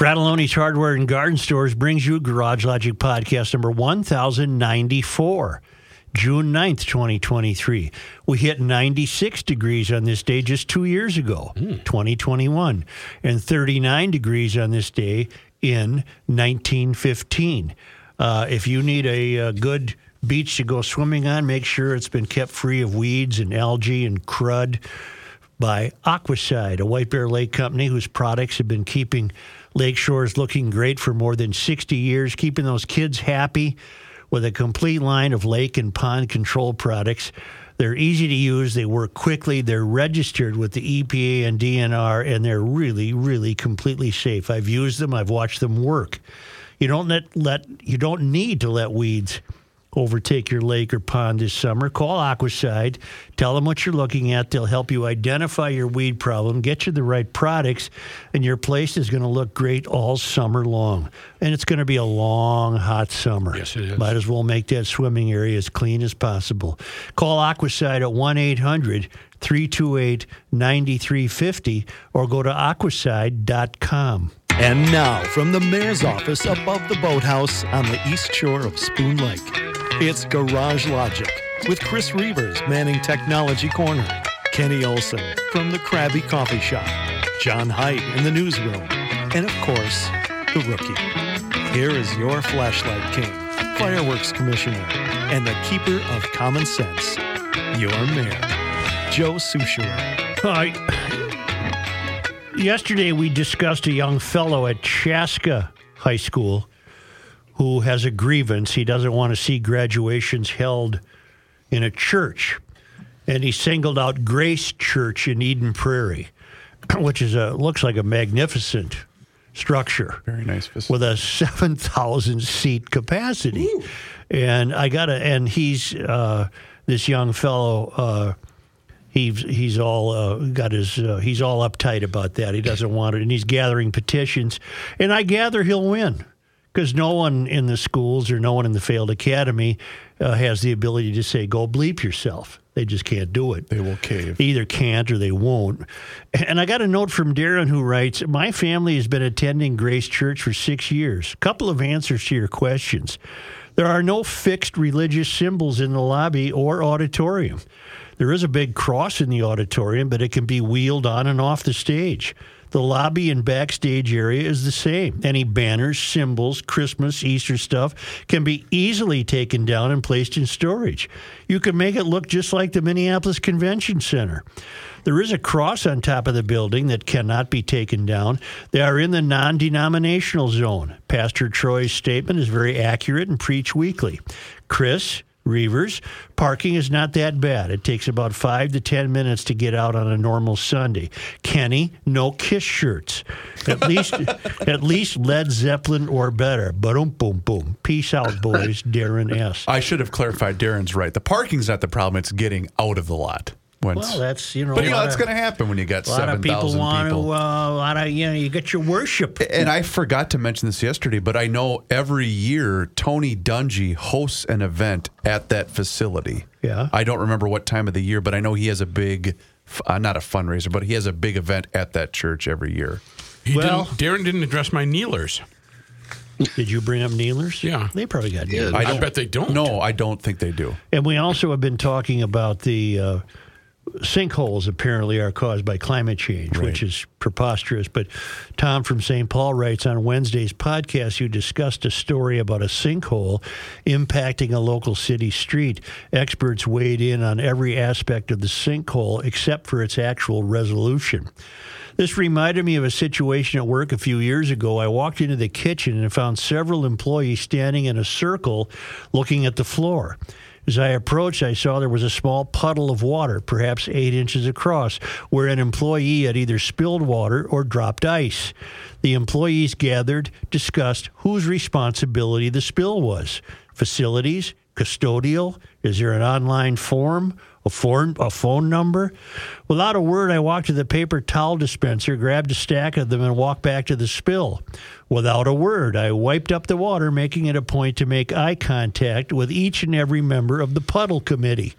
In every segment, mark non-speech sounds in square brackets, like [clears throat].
Fratallone's Hardware and Garden Stores brings you Garage Logic Podcast number 1094, June 9th, 2023. We hit 96 degrees on this day just two years ago, 2021, and 39 degrees on this day in 1915. Uh, if you need a, uh good beach to go swimming on, make sure it's been kept free of weeds and algae and crud by Aquacide, a White Bear Lake company whose products have been keeping lake is looking great for more than 60 years, keeping those kids happy with a complete line of lake and pond control products. They're easy to use, they work quickly, they're registered with the EPA and DNR, and they're really, really completely safe. I've used them, I've watched them work. You don't let, let you don't need to let weeds overtake your lake or pond this summer, call Aquacide. Tell them what you're looking at. They'll help you identify your weed problem, get you the right products, and your place is going to look great all summer long. And it's going to be a long, hot summer. Yes, it is. Might as well make that swimming area as clean as possible. Call Aquacide at 1 800 328 9350 or go to aquacide.com. And now, from the mayor's office above the boathouse on the east shore of Spoon Lake, it's Garage Logic with Chris Reavers manning Technology Corner, Kenny Olson from the Krabby Coffee Shop, John Heidt in the newsroom, and of course, the rookie. Here is your flashlight king, fireworks commissioner, and the keeper of common sense, your mayor, Joe Soucheray. Hi. Yesterday, we discussed a young fellow at Chaska High School who has a grievance. He doesn't want to see graduations held in a church. And he singled out Grace Church in Eden Prairie, [clears throat] which is a looks like a magnificent structure Very nice facility. with a 7,000 seat capacity. And I got to, and he's, uh, this young fellow, uh, he's, he's all, uh, got his, uh, he's all uptight about that. He doesn't want it. And he's gathering petitions. And I gather he'll win because no one in the schools or no one in the failed academy uh, has the ability to say, go bleep yourself. They just can't do it. They will cave. They either can't or they won't. And I got a note from Darren who writes My family has been attending Grace Church for six years. Couple of answers to your questions. There are no fixed religious symbols in the lobby or auditorium. There is a big cross in the auditorium, but it can be wheeled on and off the stage. The lobby and backstage area is the same. Any banners, symbols, Christmas, Easter stuff can be easily taken down and placed in storage. You can make it look just like the Minneapolis Convention Center. There is a cross on top of the building that cannot be taken down. They are in the non denominational zone. Pastor Troy's statement is very accurate and preach weekly. Chris, Reavers, parking is not that bad. It takes about five to ten minutes to get out on a normal Sunday. Kenny, no kiss shirts. At [laughs] least, at least Led Zeppelin or better. Boom, boom, boom. Peace out, boys. Darren S. I should have clarified. Darren's right. The parking's not the problem. It's getting out of the lot. Once. Well, that's you know. but you know that's going to happen when you got A lot of people thousand want people. to. Uh, a lot of you know. You get your worship. and I forgot to mention this yesterday, but I know every year Tony Dungy hosts an event at that facility. Yeah. I don't remember what time of the year, but I know he has a big, f- uh, not a fundraiser, but he has a big event at that church every year. He Well- didn't, Darren didn't address my kneelers. Did you bring up kneelers? Yeah. they probably got Yeah. kneelers. I, don't- bet they don't. No, I don't think they do. And we also have been talking about the uh, sinkholes. Apparently, are caused by climate change, which is preposterous. But Tom from St. Paul writes on Wednesday's podcast, you discussed a story about a sinkhole impacting a local city street. Experts weighed in on every aspect of the sinkhole except for its actual resolution. This reminded me of a situation at work a few years ago. I walked into the kitchen and found several employees standing in a circle looking at the floor. As I approached, I saw there was a small puddle of water, perhaps eight inches across, where an employee had either spilled water or dropped ice. The employees gathered, discussed whose responsibility the spill was facilities, custodial? Is there an online form? A phone, a phone number? Without a word, I walked to the paper towel dispenser, grabbed a stack of them, and walked back to the spill. Without a word, I wiped up the water, making it a point to make eye contact with each and every member of the puddle committee.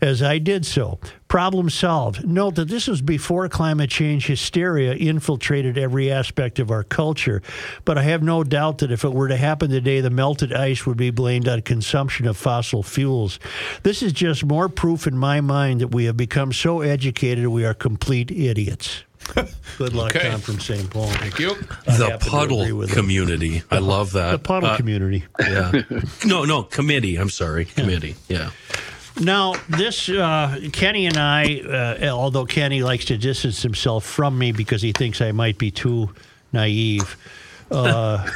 As I did so. Problem solved. Note that this was before climate change hysteria infiltrated every aspect of our culture, but I have no doubt that if it were to happen today, the melted ice would be blamed on consumption of fossil fuels. This is just more proof in my mind that we have become so educated we are complete idiots. [laughs] Good luck, Okay. Tom from St. Paul. Thank you. I the happen to agree puddle with him. community. I love that. The puddle Uh, community. Yeah. [laughs] no, no, committee. I'm sorry. Committee. Yeah. Now, this uh, Kenny and I, uh, although Kenny likes to distance himself from me because he thinks I might be too naive, uh,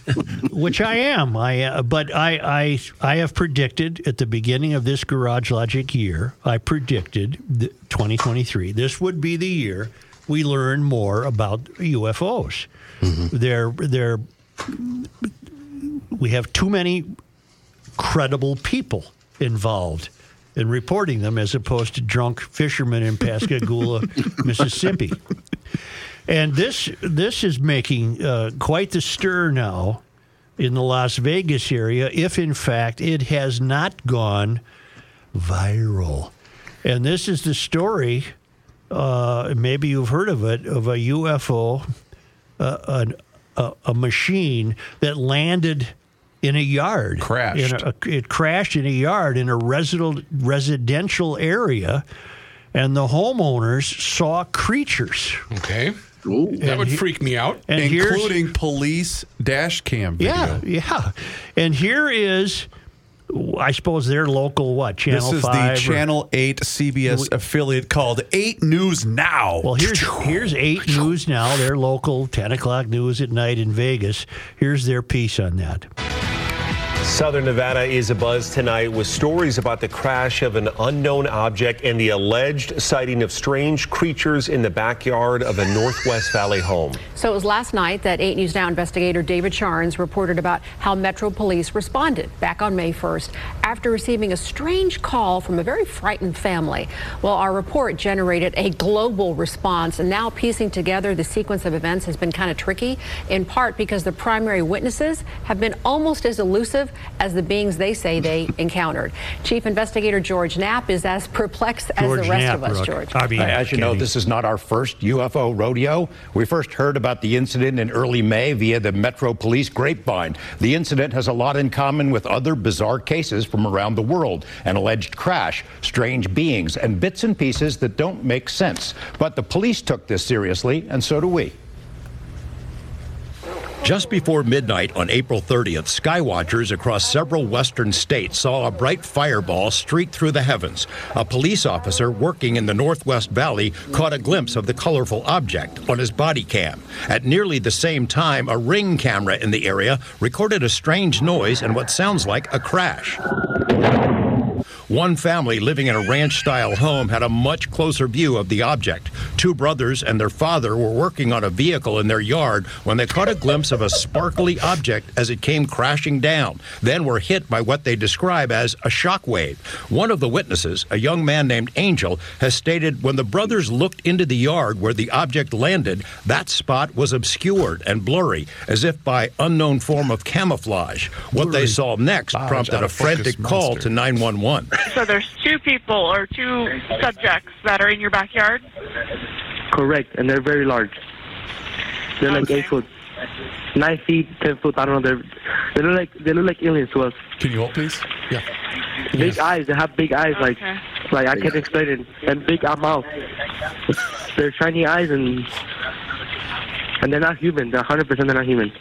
[laughs] which I am. I uh, but I, I I have predicted at the beginning of this Garage Logic year, I predicted 2023. This would be the year we learn more about UFOs. They're they're we have too many credible people involved in reporting them as opposed to drunk fishermen in Pascagoula, [laughs] Mississippi. And this this is making uh, quite the stir now in the Las Vegas area, if in fact it has not gone viral. And this is the story. Uh, maybe you've heard of it of a UFO, uh, an, a, a machine that landed in a yard. Crashed. In a, it crashed in a yard in a residential residential area, and the homeowners saw creatures. Okay. Ooh. That would he- freak me out. And including police dash cam video. yeah, yeah. And here is, I suppose their local what channel This is five. the or- Channel 8 CBS affiliate called 8 News Now. Well, here's here's eight news now. Their local ten o'clock news at night in Vegas. Here's their piece on that. Southern Nevada is abuzz tonight with stories about the crash of an unknown object and the alleged sighting of strange creatures in the backyard of a Northwest Valley home. So it was last night that 8 News Now investigator David Charns reported about how Metro Police responded back on May 1st after receiving a strange call from a very frightened family. Well, our report generated a global response, and now piecing together the sequence of events has been kind of tricky, in part because the primary witnesses have been almost as elusive as the beings they say they [laughs] encountered. Chief Investigator George Knapp is as perplexed as the rest Knapp, of us, Brooke. George. I mean, As you know, this is not our first UFO rodeo. We first heard about the incident in early May via the Metro Police grapevine. The incident has a lot in common with other bizarre cases from around the world an alleged crash, strange beings, and bits and pieces that don't make sense. But the police took this seriously, and so do we. Just before midnight on April 30th, skywatchers across several western states saw a bright fireball streak through the heavens. A police officer working in the Northwest Valley caught a glimpse of the colorful object on his body cam. At nearly the same time, a ring camera in the area recorded a strange noise and what sounds like a crash. One family living in a ranch style home had a much closer view of the object. Two brothers and their father were working on a vehicle in their yard when they caught a glimpse of a sparkly object as it came crashing down, then were hit by what they describe as a shock wave. One of the witnesses, a young man named Angel, has stated when the brothers looked into the yard where the object landed, that spot was obscured and blurry, as if by unknown form of camouflage. What they saw next prompted a frantic call to 911. So there's two people or two subjects that are in your backyard. Correct, and they're very large. They're like eight foot, nine feet, ten foot. I don't know. They're they look like they look like aliens to us. Can you hold, please? Yeah. Big eyes. They have big eyes. Like like I can't explain it. And big uh, mouth. They're shiny eyes and and they're not human. They're 100 percent. They're not human.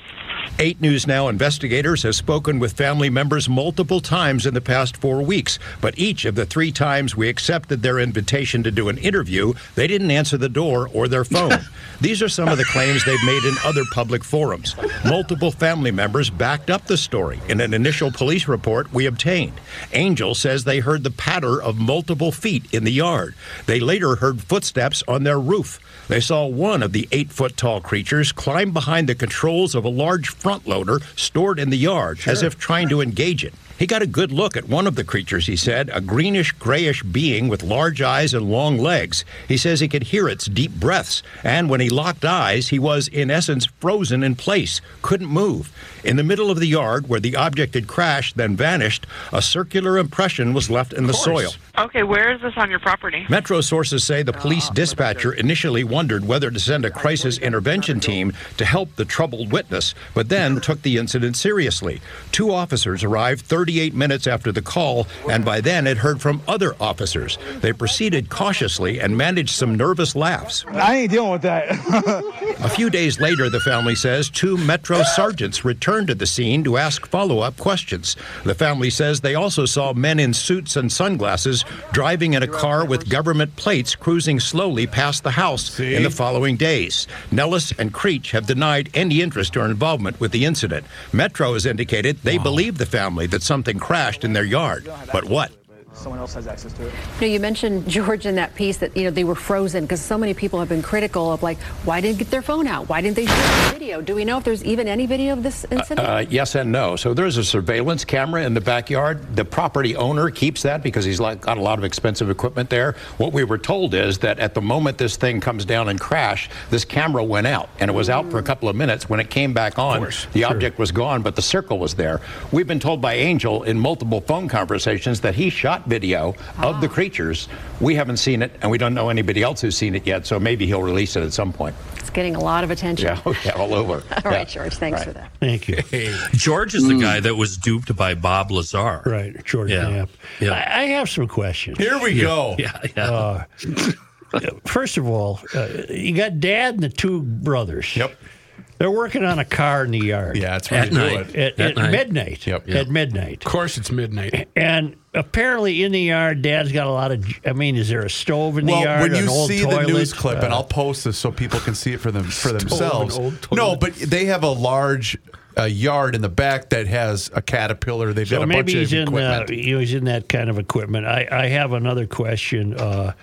8 News Now investigators have spoken with family members multiple times in the past four weeks, but each of the three times we accepted their invitation to do an interview, they didn't answer the door or their phone. [laughs] These are some of the claims they've made in other public forums. Multiple family members backed up the story in an initial police report we obtained. Angel says they heard the patter of multiple feet in the yard. They later heard footsteps on their roof. They saw one of the eight foot tall creatures climb behind the controls of a large front loader stored in the yard as if trying to engage it. He got a good look at one of the creatures, he said, a greenish grayish being with large eyes and long legs. He says he could hear its deep breaths, and when he locked eyes, he was, in essence, frozen in place, couldn't move. In the middle of the yard where the object had crashed, then vanished, a circular impression was left in the soil. Okay, where is this on your property? Metro sources say the police dispatcher initially wondered whether to send a crisis intervention team to help the troubled witness, but then took the incident seriously. Two officers arrived 38 minutes after the call, and by then had heard from other officers. They proceeded cautiously and managed some nervous laughs. I ain't dealing with that. [laughs] A few days later, the family says two Metro sergeants returned to the scene to ask follow up questions. The family says they also saw men in suits and sunglasses driving in a car with government plates cruising slowly past the house in the following days. Nellis and Creech have denied any interest or involvement with the incident. Metro has indicated they believe the family that something crashed in their yard. But what? Someone else has access to it. You, know, you mentioned [laughs] George in that piece that you know they were frozen because so many people have been critical of like why didn't get their phone out? Why didn't they shoot the video? Do we know if there's even any video of this incident? Uh, yes and no. So there's a surveillance camera in the backyard. The property owner keeps that because he's like, got a lot of expensive equipment there. What we were told is that at the moment this thing comes down and crash, this camera went out, and it was out for a couple of minutes. When it came back on, the object was gone, but the circle was there. We've been told by Angel in multiple phone conversations that he shot video of the creatures. We haven't seen it, and we don't know anybody else who's seen it yet. So maybe he'll release it at some point. it's getting a lot of attention. Yeah, [laughs] yeah all over. [laughs] All right, Yeah. George. Thanks Right. for that. Thank you. George is the guy that was duped by Bob Lazar. Right, George Yeah. Knapp. Yeah. I, I have some questions. Here we go. [laughs] Yeah, yeah. Uh, first of all, uh, you got dad and the two brothers. Yep. They're working on a car in the yard. Yeah, that's when At night. it. At, At night. midnight. Yep. At midnight. Of course, it's midnight. And apparently in the yard, Dad's got a lot of. I mean, is there a stove in the Well, yard? when you an old see toilet? the news clip, and Uh, I'll post this so people can see it for them [laughs] for themselves. No, but they have a large uh, yard in the back that has a caterpillar. They've so got a bunch of in. Uh, equipment. he was in that kind of equipment. I, I have another question. Uh,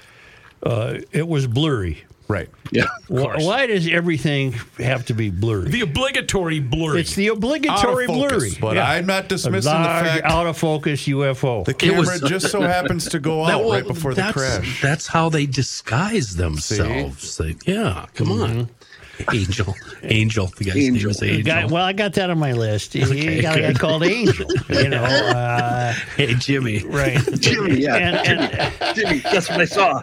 uh, it was blurry. Right. yeah. Why, why does everything have to be blurry? The obligatory blurry. it's the obligatory focus, blurry. But Yeah. I'm not A dismissing the fact out of focus UFO. the camera was- just so happens to go [laughs] That- out well, right before the that's, crash. That's how they disguise themselves. They- yeah, come mm-hmm. on. [laughs] Angel. Angel. The guy's name is Angel. guy, well, I got that on my list. You Okay, got a guy called Angel. You know, [laughs] uh, hey, Jimmy. right? [laughs] Jimmy, yeah. And, and Jimmy, that's what I saw.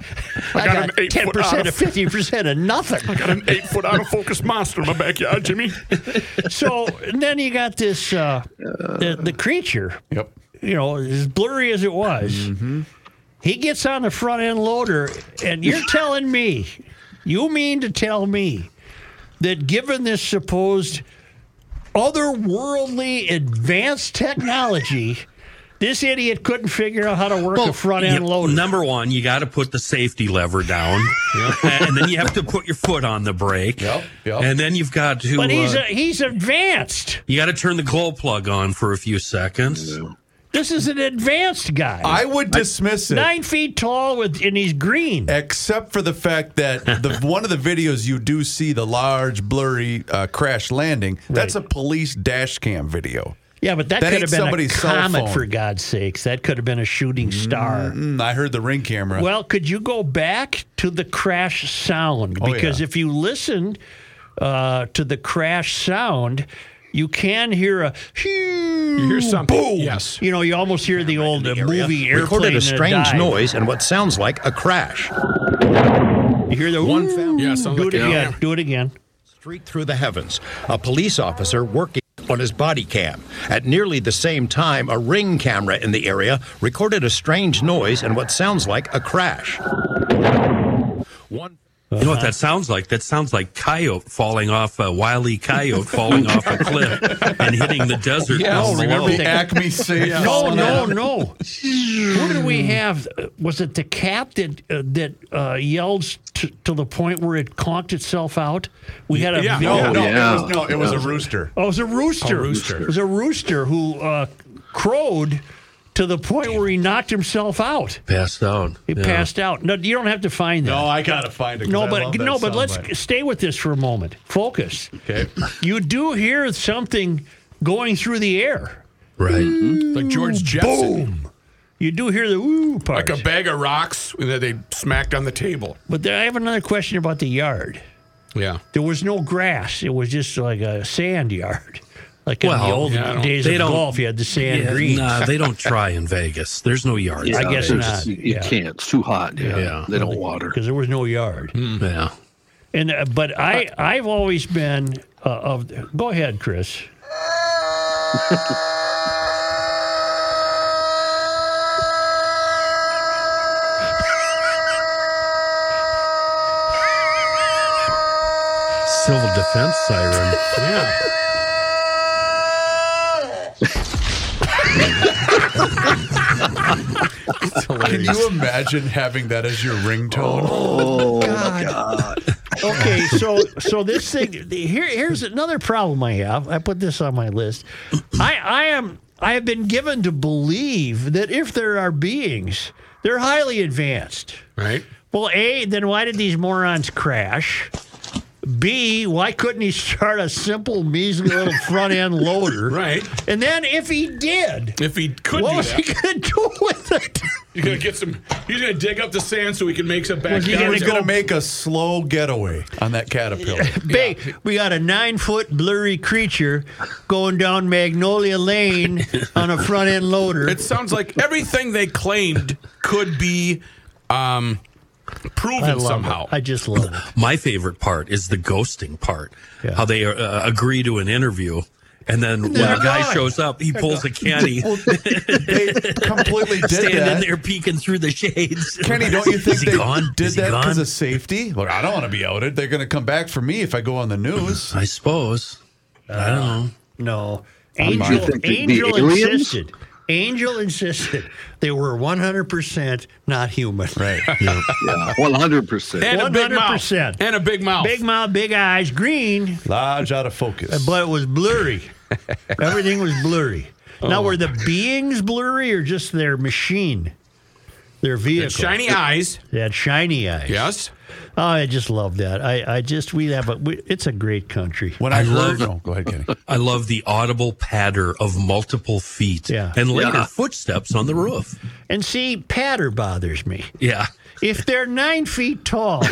I got got an eight ten foot out percent of- of fifty percent of nothing. I got an eight foot out of focus monster in my backyard, Jimmy. So and then you got this uh, the, the creature. yep. You know, as blurry as it was. Mm-hmm. He gets on the front end loader, and you're telling me, you mean to tell me that given this supposed otherworldly advanced technology, this idiot couldn't figure out how to work a front end you- loader? Number one, you got to put the safety lever down, [laughs] and then you have to put your foot on the brake. Yep, yep. And then you've got to. but he's uh, a, he's advanced. you got to turn the glow plug on for a few seconds. This is an advanced guy. I would dismiss it. Nine feet tall with and he's green. Except for the fact that the [laughs] one of the videos you do see the large blurry uh, crash landing. That's a police dash cam video. Yeah, but that, That could ain't have been a somebody's cell comet phone. for God's sakes. That could have been a shooting star. Mm, I heard the ring camera. Well, could you go back to the crash sound? Oh, Because yeah. if you listen uh, to the crash sound, you can hear a You hear something? boom. Yes. You know, you almost hear the old uh, movie airplane recorded a strange dive. noise and what sounds like a crash. You hear the One "Ooh." family Yeah, sounds Do like it again. Do it again. streak through the heavens. A police officer working on his body cam. At nearly the same time, a ring camera in the area recorded a strange noise and what sounds like a crash. One You know what that sounds like? That sounds like coyote falling off a wily coyote falling off a cliff and hitting the desert. yeah, down remember the Acme safe? [laughs] No, no, out? no. Who did we have? Uh, Was it the cap that uh, that uh, yelled to, to the point where it conked itself out? We had a Yeah. No, Yeah. no, Yeah. it was, no, it was a rooster. Oh, it was a rooster. A rooster. It was a rooster who uh, crowed to to the point where he knocked himself out. Passed out. He Yeah. passed out. No, you don't have to find that. No, I gotta find it. No, I but love that no, but let's soundbite. stay with this for a moment. Focus. Okay. You do hear something going through the air. Right. Mm-hmm. Like George Jetson. Boom. You do hear the woo part. Like a bag of rocks that they smacked on the table. but there, I have another question about the yard. Yeah. There was no grass. It was just like a sand yard. Like in the Well, old yeah, I don't- days they of don't- golf, you had the sand Yeah, greens. nah, they don't [laughs] try in Vegas. There's no yards. I guess not. You, you yeah. can't. It's too hot. Yeah. Yeah. They don't water. because there was no yard. Yeah. And uh, but I I've always been uh, of. Go ahead, Chris. Civil defense siren. Yeah. [laughs] Can you imagine having that as your ringtone? Oh, oh God. Okay, so so this thing here here's another problem I have. I put this on my list. I I am I have been given to believe that if there are beings, they're highly advanced. Right? Well, A, then why did these morons crash? B, why couldn't he start a simple, measly little front end loader? [laughs] Right. And then if he did, If he could what do was that, he going to do with it? he's gonna get some. He's gonna dig up the sand so he can make some back. Was gonna He's gonna make a slow getaway on that caterpillar. [laughs] Big, we got a nine foot blurry creature going down Magnolia Lane [laughs] on a front end loader. It sounds like everything they claimed could be um, I proven love somehow. it. I just love it. [laughs] My favorite part is the ghosting part. Yeah. How they uh, agree to an interview. And then when a guy gone. shows up, he pulls a caddy, [laughs] they completely did [laughs] standing that. there peeking through the shades. Kenny, don't you think Is they gone? did Is that because gone? of safety? Look, I don't want to be outed. They're going to come back for me if I go on the news. I suppose. I don't know. No. you Angel, think the- the Angel insisted. Angel insisted they were 100% not human. Right. [laughs] Yeah. One hundred percent. and a big mouth. And a big mouth. Big mouth, big eyes, green, Large out of focus. but it was blurry. Everything was blurry. [laughs] Oh. Now, were the beings blurry or just their machine? Their vehicle. And shiny eyes. They had shiny eyes. Yes. Oh, I just love that. I, I just, we have a, we, it's a great country. when I, I heard, love- no, go ahead, Kenny. [laughs] I love the audible patter of multiple feet Yeah. and later Yeah. footsteps on the roof. And see, patter bothers me. Yeah. If they're nine feet tall,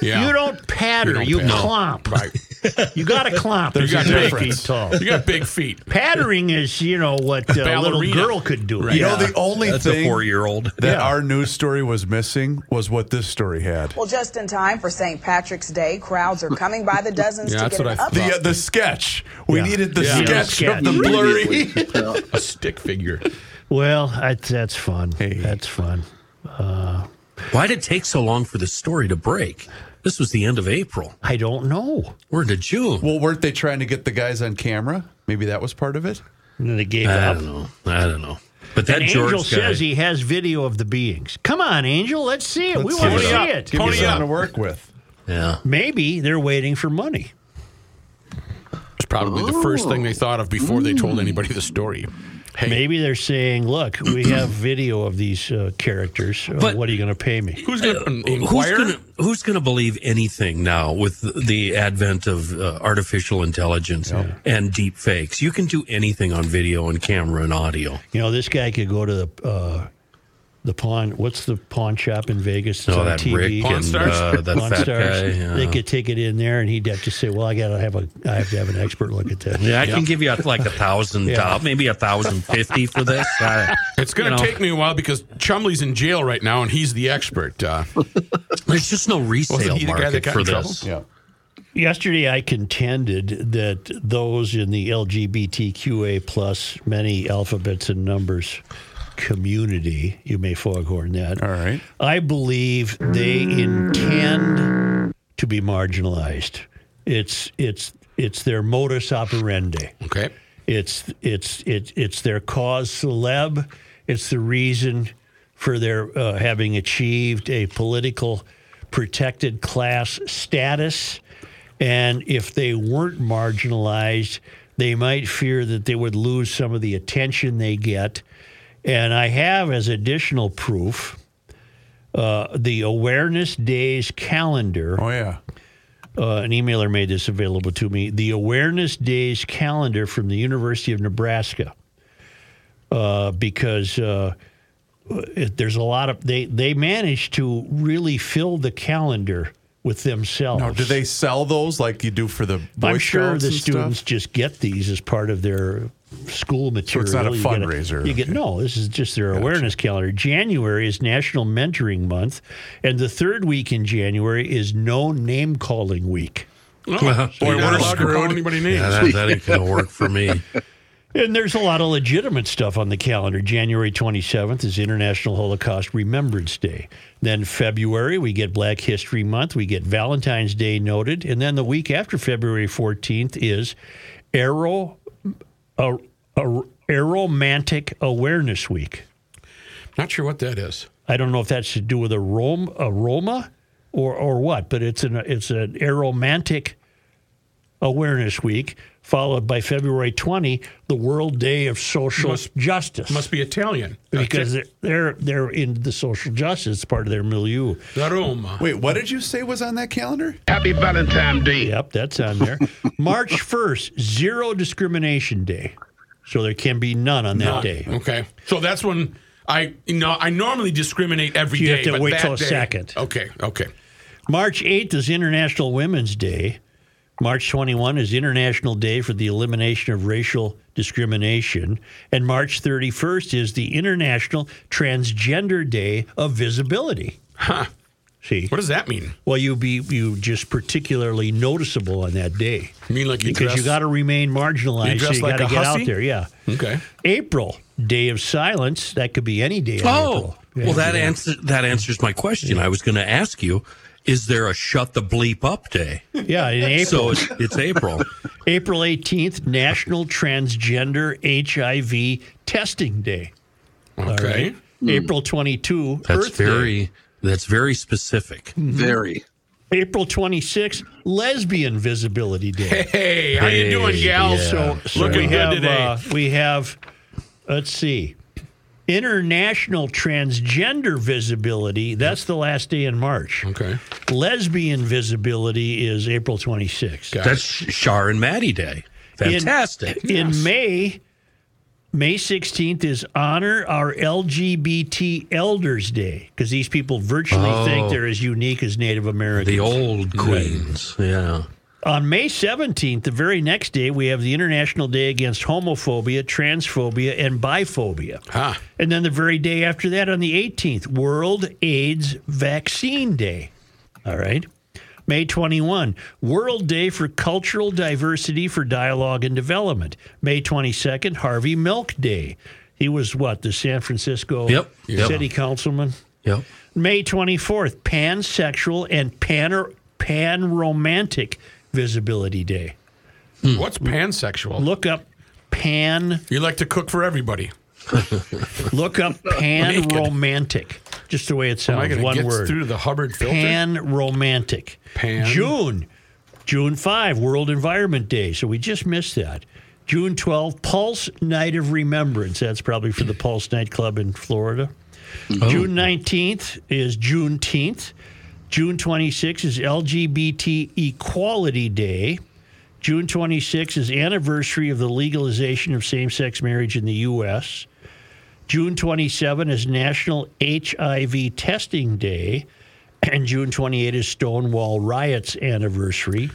Yeah. you don't patter, You you, don't patter. clomp. Right. You got to clomp. There's if a you're nine difference. feet tall. You got big feet. Pattering is, you know, what uh, a little girl could do. Right? You know, the only That's a thing four year old. that Yeah. our news story was missing was what this story had. Well, just in time for St. Patrick's Day, crowds are coming by the dozens Yeah, to that's get what an I up. The uh, the sketch. We Yeah. needed the Yeah. sketch Yeah, of the blurry. [laughs] A stick figure. Well, that's, that's fun. Hey. That's fun. Why did it take so long for the story to break? This was the end of April. I don't know. We're into June. well, weren't they trying to get the guys on camera? Maybe that was part of it. And then they gave I up. don't know. I don't know. But that And George Angel guy, says he has video of the beings. Come on, Angel, let's see it. we Let's want to see see it. it. Give me Pony something to work with. yeah. Maybe they're waiting for money. It's probably the first thing they thought of before they told anybody the story. Hey, Maybe they're saying, "Look, we [clears throat] have video of these uh, characters. Uh, But- what are you going to pay me?" who's going to inquire? gonna Who's gonna believe anything now with the advent of uh, artificial intelligence and deep fakes? You can do anything on video and camera and audio. You know, this guy could go to the uh, the pawn. What's the pawn shop in Vegas? It's No, on that TV. Rick Pawn and Stars? uh, that Pawn fat Stars. guy. Yeah. They could take it in there, and he'd have to say, "Well, I got to have a, I have to have an expert look at this." Yeah, I can give you like a thousand, Yeah. dollars, maybe a thousand fifty for this. I, [laughs] It's going you to know, take me a while because Chumley's in jail right now and he's the expert. Uh, [laughs] There's just no resale he the guy that market got for this. Yeah. Yesterday, I contended that those in the LGBTQA plus many alphabets and numbers community, you may foghorn that. All right. I believe they intend to be marginalized. It's it's it's their modus operandi. okay. It's it's it's it's their cause celeb. It's the reason for their uh, having achieved a political protected class status. And if they weren't marginalized, they might fear that they would lose some of the attention they get. And I have as additional proof uh, the Awareness Days calendar. Oh yeah. Uh, an emailer made this available to me. The Awareness Days calendar from the University of Nebraska, uh, because uh, it, there's a lot of they they managed to really fill the calendar with themselves. Now, do they sell those like you do for the Boy I'm sure Scouts the students stuff? just get these as part of their school material. So it's not a You get fundraiser. you get no. This is just their awareness calendar. January is National Mentoring Month, and the third week in January is No Name Calling Week. Oh, Well, so you're boy, not we're allowed to call screwed. anybody names. Yeah, that, that ain't going to work for me. [laughs] And there's a lot of legitimate stuff on the calendar. January 27th is International Holocaust Remembrance Day. Then February, we get Black History Month. We get Valentine's Day noted. And then the week after February 14th is Aero, uh, uh, Aromantic Awareness Week. Not sure what that is. I don't know if that's to do with aroma, aroma or, or what, but it's an, it's an Aromantic Awareness Week, followed by February 20, the World Day of Social Must- Justice. Must be Italian. Because they're, they're they're in the social justice part of their milieu. La Roma. Wait, what did you say was on that calendar? Happy Valentine's Day. Yep, that's on there. [laughs] March 1st, Zero Discrimination Day. So there can be none on that None. day. Okay. So that's when I you know I normally discriminate every day. You have to but wait that till a day- second. Okay. Okay. March 8th is International Women's Day. March 21 is International Day for the Elimination of Racial Discrimination. And March 31st is the International Transgender Day of Visibility. Huh. See? What does that mean? Well, you be you just particularly noticeable on that day. You mean like you because dress, you got to remain you marginalized. So you like got to get hussy? out there. Yeah. Okay. April, Day of Silence. That could be any day. Oh. Well, that yeah. answer that answers my question. I was going to ask you: Is there a shut the bleep up day? Yeah, in April. So it's, it's April. [laughs] April 18th, National Transgender HIV Testing Day. All Okay. right. April 22, That's Earth Day. very that's very specific. Very. April 26, Lesbian Visibility Day. Hey, how you doing, Hey, gal? yeah. So, so Looking we good have, today. Uh, we have, let's see, International Transgender Visibility. That's the last day in March. Okay. Lesbian Visibility is April 26th. Got That's Shar and Maddie Day. Fantastic. In May, May 16th is Honor Our LGBT Elders Day because these people virtually Oh. think they're as unique as Native Americans. the old queens. Yeah. On May 17th, the very next day, we have the International Day Against Homophobia, Transphobia, and Biphobia. Ah. And then the very day after that, on the 18th, World AIDS Vaccine Day. All right. May 21, World Day for Cultural Diversity for Dialogue and Development. May 22nd, Harvey Milk Day. He was what, the San Francisco Yep. Yep. city councilman? Yep. May 24th, Pansexual and pan Pan-Romantic Visibility Day. What's pansexual? Look up pan. You like to cook for everybody. [laughs] Look up pan romantic. Just the way it Am I sounds. One get word. through the Hubbard filter? Pan romantic. Pan- June. June 5, World Environment Day. So we just missed that. June 12, Pulse Night of Remembrance. That's probably for the Pulse Nightclub in Florida. Oh. June 19th is Juneteenth. June 26th is LGBT Equality Day. June 26th is anniversary of the legalization of same-sex marriage in the U.S. June 27 is National HIV Testing Day, and June 28 is Stonewall Riots anniversary,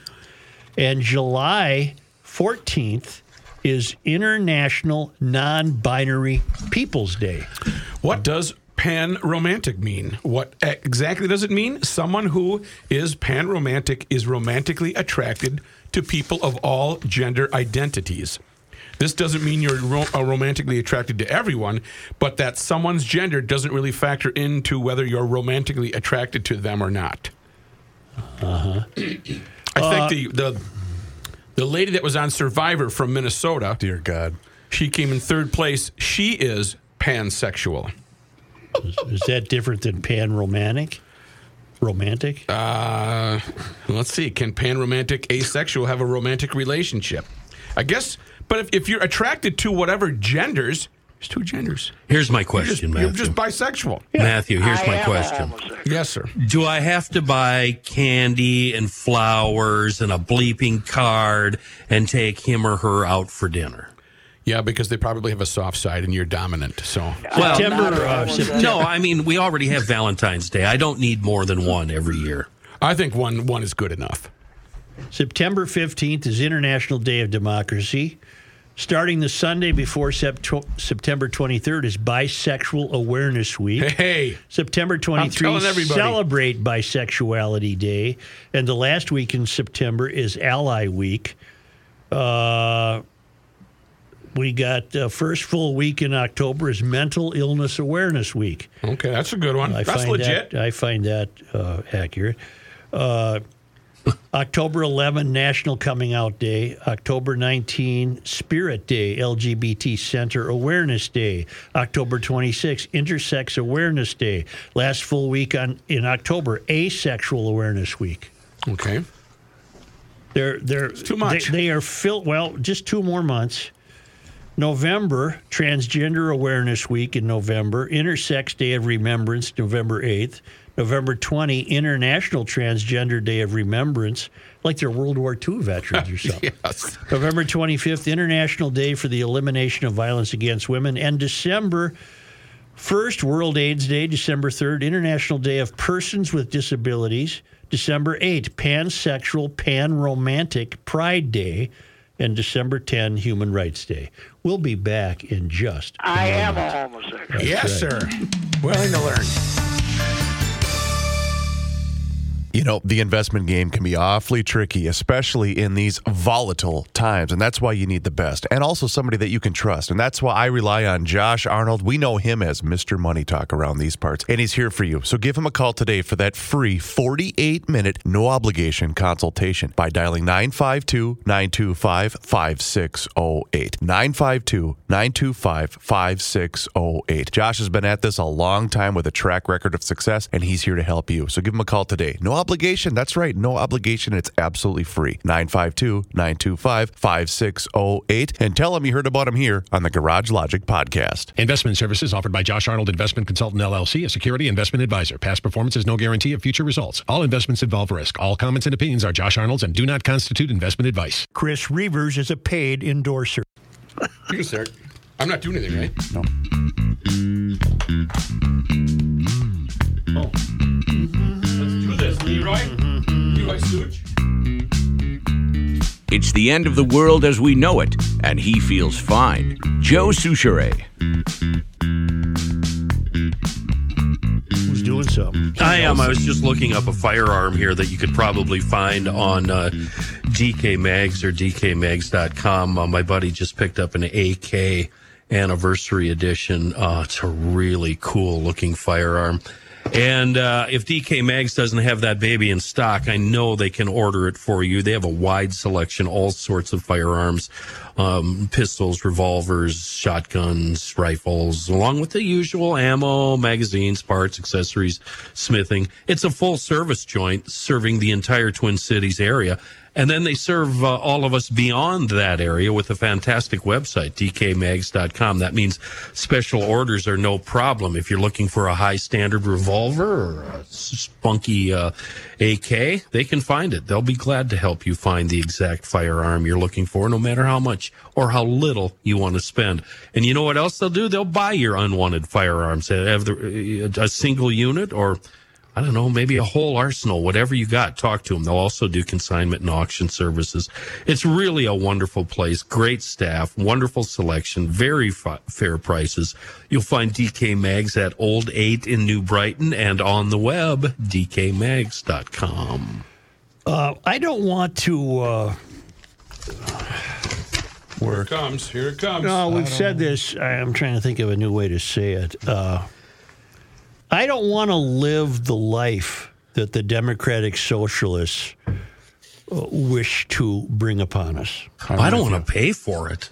and July 14th is International Non-Binary Peoples Day. What does pan romantic mean? What exactly does it mean? Someone who is pan romantic is romantically attracted to people of all gender identities. This doesn't mean you're ro- uh, romantically attracted to everyone, but that someone's gender doesn't really factor into whether you're romantically attracted to them or not. Uh-huh. I think the, the the lady that was on Survivor from Minnesota, Dear God. she came in third place. She is pansexual. Is, is that different than pan-romantic? Romantic? Uh, let's see. Can pan romantic asexual have a romantic relationship? I guess, but if, if you're attracted to whatever genders, There's two genders. Here's my You're just, question, you're just bisexual. Matthew, here's my question. Yes, sir. Do I have to buy candy and flowers and a bleeping card and take him or her out for dinner? Yeah, because they probably have a soft side and you're dominant. So Well, September, uh, September. no, I mean we already have Valentine's Day. I don't need more than one every year. I think one one is good enough. September 15th is International Day of Democracy. Starting the Sunday before Sept- September 23rd is Bisexual Awareness Week. Hey, September 23 telling celebrate Bisexuality Day, and the last week in September is Ally Week. Uh, we got uh, first full week in October is Mental Illness Awareness Week. okay, that's a good one. I that's legit. That, I find that uh, accurate. Uh, October 11, National Coming Out Day. October 19, Spirit Day, LGBT Center Awareness Day. October 26, Intersex Awareness Day. Last full week on in October, Asexual Awareness Week. Okay. They're they're too much. They, they are filled. Well, just two more months. November Transgender Awareness Week in November. Intersex Day of Remembrance November eighth. November twenty International Transgender Day of Remembrance, like they're World War II veterans or [laughs] something. Yes. November 25th, International Day for the Elimination of Violence Against Women. And December 1st, World AIDS Day. December 3rd, International Day of Persons with Disabilities. December 8th, Pansexual, Pan-Romantic Pride Day. And December 10, Human Rights Day. We'll be back in just a I am moment. a homosexual. That's yes, right. sir. Willing to learn. You know, the investment game can be awfully tricky, especially in these volatile times. And that's why you need the best and also somebody that you can trust. And that's why I rely on Josh Arnold. We know him as Mr. Money Talk around these parts, and he's here for you. So give him a call today for that free 48 minute, no obligation consultation by dialing 952 925 5608. 952 925 5608. Josh has been at this a long time with a track record of success, and he's here to help you. So give him a call today. No obligation. That's right. No obligation. It's absolutely free. 952 925 5608. And tell them you heard about him here on the Garage Logic podcast. Investment services offered by Josh Arnold Investment Consultant LLC, a security investment advisor. Past performance is no guarantee of future results. All investments involve risk. All comments and opinions are Josh Arnold's and do not constitute investment advice. Chris Reavers is a paid endorser. You can start. I'm not doing anything, right? No. Oh. Let's do this, Leroy. Leroy Stooge. It's the end of the world as we know it, and he feels fine. Joe Soucheray. Who's doing something? I am. I was just looking up a firearm here that you could probably find on uh, DK Mags or DKMags.com. Uh, my buddy just picked up an AK anniversary edition. Uh, it's a really cool looking firearm. And uh, if DK Mags doesn't have that baby in stock, I know they can order it for you. They have a wide selection, all sorts of firearms, um, pistols, revolvers, shotguns, rifles, along with the usual ammo, magazines, parts, accessories, smithing. It's a full service joint serving the entire Twin Cities area. And then they serve uh, all of us beyond that area with a fantastic website, dkmags.com. That means special orders are no problem. If you're looking for a high standard revolver or a spunky uh, AK, they can find it. They'll be glad to help you find the exact firearm you're looking for, no matter how much or how little you want to spend. And you know what else they'll do? They'll buy your unwanted firearms. Have a single unit or I don't know, maybe a whole arsenal, whatever you got, talk to them. They'll also do consignment and auction services. It's really a wonderful place, great staff, wonderful selection, very fa- fair prices. You'll find DK Mags at Old 8 in New Brighton and on the web, dkmags.com. Uh, I don't want to. Uh, Here it comes. Here it comes. No, we've said this. I'm trying to think of a new way to say it. Uh, I don't want to live the life that the Democratic Socialists uh, wish to bring upon us. I don't want to pay for it.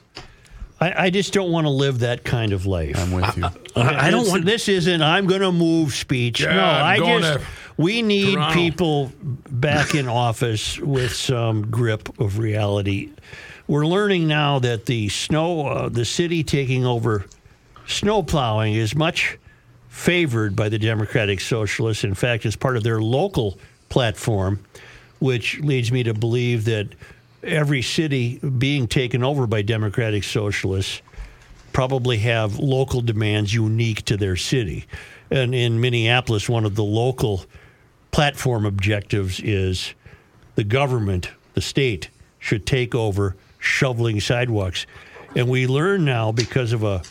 I, I just don't want to live that kind of life. I'm with you. I- I don't It's- want- This isn't. I'm going to move speech. Yeah, no, I'm I just. to We need Toronto. people back in [laughs] office with some grip of reality. We're learning now that the snow, uh, the city taking over snow plowing is much favored by the Democratic Socialists. In fact, as part of their local platform, which leads me to believe that every city being taken over by Democratic Socialists probably have local demands unique to their city. And in Minneapolis, one of the local platform objectives is the government, the state, should take over shoveling sidewalks. And we learn now because of a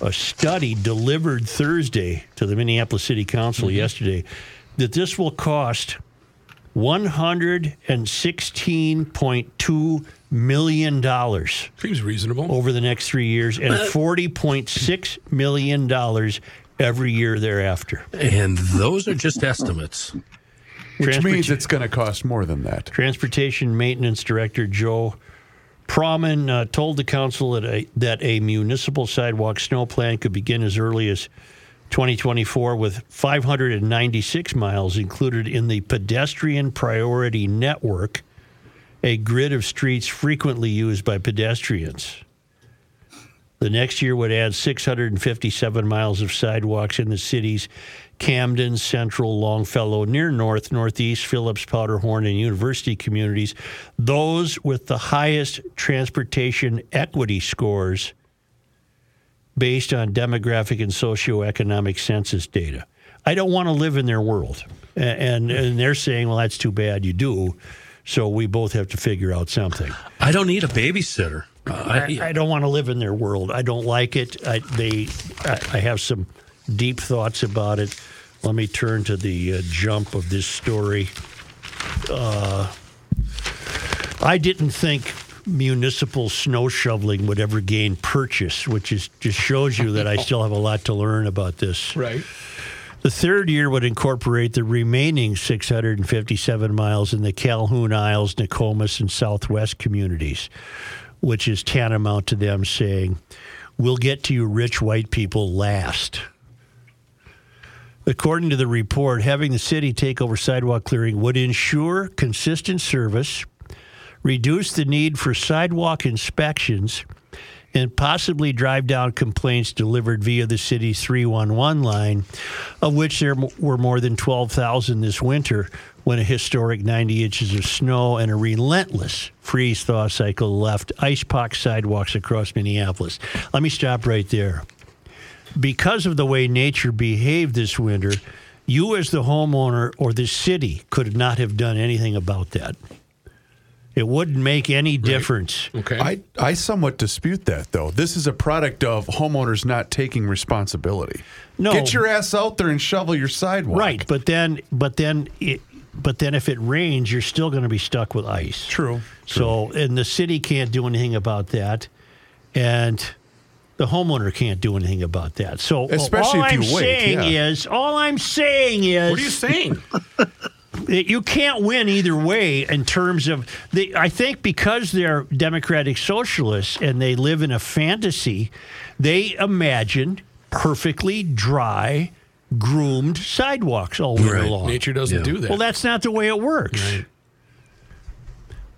a study delivered Thursday to the Minneapolis City Council mm-hmm. yesterday that this will cost $116.2 million Seems reasonable. over the next three years and $40.6 million every year thereafter. And those are just estimates. Which Transport- means it's going to cost more than that. Transportation Maintenance Director Joe Proman uh, told the council that a, that a municipal sidewalk snow plan could begin as early as 2024 with 596 miles included in the pedestrian priority network, a grid of streets frequently used by pedestrians. The next year would add 657 miles of sidewalks in the city's Camden, Central, Longfellow, near North, Northeast, Phillips, Powderhorn, and University communities, those with the highest transportation equity scores based on demographic and socioeconomic census data. I don't want to live in their world. And, and they're saying, well, that's too bad you do. So we both have to figure out something. I don't need a babysitter. Uh, I, I don't want to live in their world. I don't like it. I, they, I, I have some deep thoughts about it. Let me turn to the uh, jump of this story. Uh, I didn't think municipal snow shoveling would ever gain purchase, which is just shows you that I still have a lot to learn about this. Right. The third year would incorporate the remaining 657 miles in the Calhoun Isles, Nokomis, and Southwest communities, which is tantamount to them saying, We'll get to you rich white people last. According to the report, having the city take over sidewalk clearing would ensure consistent service, reduce the need for sidewalk inspections, and possibly drive down complaints delivered via the city's 311 line, of which there were more than 12,000 this winter when a historic 90 inches of snow and a relentless freeze thaw cycle left ice pocked sidewalks across Minneapolis. Let me stop right there. Because of the way nature behaved this winter, you as the homeowner or the city could not have done anything about that. It wouldn't make any difference. Okay. I, I somewhat dispute that, though. This is a product of homeowners not taking responsibility. No. Get your ass out there and shovel your sidewalk. Right, but then, but then, it, but then, if it rains, you're still going to be stuck with ice. True. So, and the city can't do anything about that, and the homeowner can't do anything about that. So, uh, Especially all if I'm you wait, saying yeah. is, all I'm saying is, What are you saying? [laughs] you can't win either way in terms of the I think because they're democratic socialists and they live in a fantasy, they imagine perfectly dry, groomed sidewalks all winter Right. long. Nature doesn't do that. Well, that's not the way it works.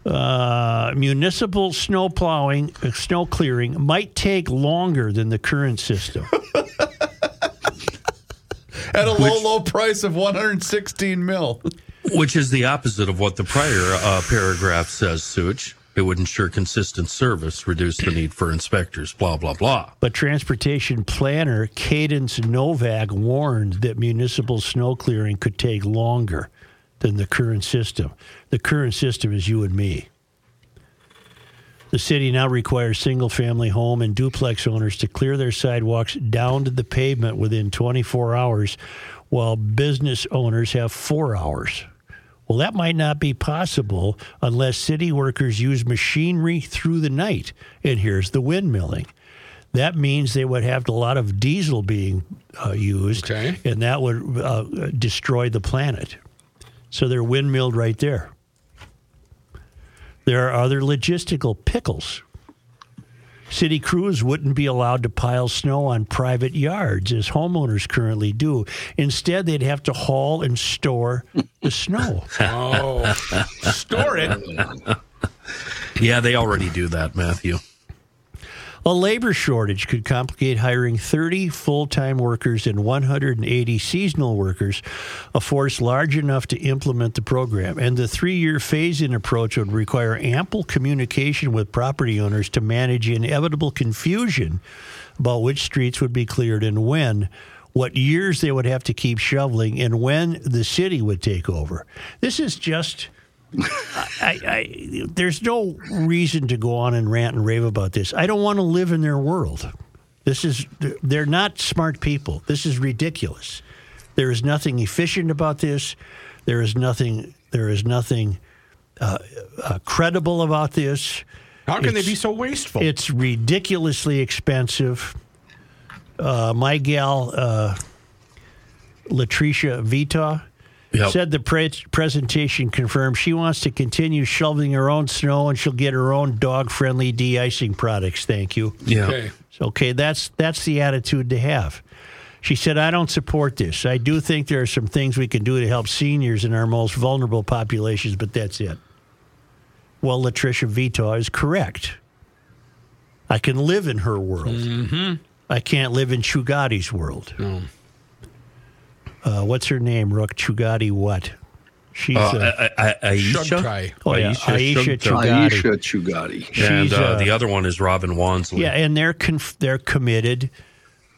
Uh, municipal snow plowing, uh, snow clearing might take longer than the current system. [laughs] At a low, low price of 116 mil. Which is the opposite of what the prior uh, paragraph says, Such. It would ensure consistent service, reduce the need for inspectors, blah, blah, blah. But transportation planner Cadence Novak warned that municipal snow clearing could take longer than the current system. The current system is you and me. The city now requires single family home and duplex owners to clear their sidewalks down to the pavement within 24 hours, while business owners have four hours. Well, that might not be possible unless city workers use machinery through the night. And here's the windmilling. That means they would have a lot of diesel being uh, used, Okay. and that would uh, destroy the planet. So they're windmilled right there. There are other logistical pickles. City crews wouldn't be allowed to pile snow on private yards as homeowners currently do. Instead, they'd have to haul and store the snow. [laughs] oh, store it. Yeah, they already do that, Matthew. A labor shortage could complicate hiring 30 full time workers and 180 seasonal workers, a force large enough to implement the program. And the three year phase in approach would require ample communication with property owners to manage inevitable confusion about which streets would be cleared and when. What years they would have to keep shoveling and when the city would take over. This is just I, I, there's no reason to go on and rant and rave about this. I don't want to live in their world. This is they're not smart people. This is ridiculous. There is nothing efficient about this. There is nothing. There is nothing uh, uh, credible about this. How can It's- they be so wasteful? It's ridiculously expensive. Uh, my gal, uh, Latricia Vita, Yep. said the pre- presentation confirmed she wants to continue shoveling her own snow and she'll get her own dog-friendly de-icing products. Thank you. Yeah. Okay. So, okay, that's that's the attitude to have. She said, "I don't support this. I do think there are some things we can do to help seniors in our most vulnerable populations, but that's it." Well, LaTrisha Vetaw is correct. I can live in her world. Mm-hmm. I can't live in Chughtai's world. Uh, what's her name, Rook? Chughtai what? She's Uh, uh, I- I- I- Aisha? Oh, yeah, Aisha Chughtai. Chughtai. Aisha Chughtai. And She's, uh, uh, the other one is Robin Wonsley. yeah, and they're conf- they're committed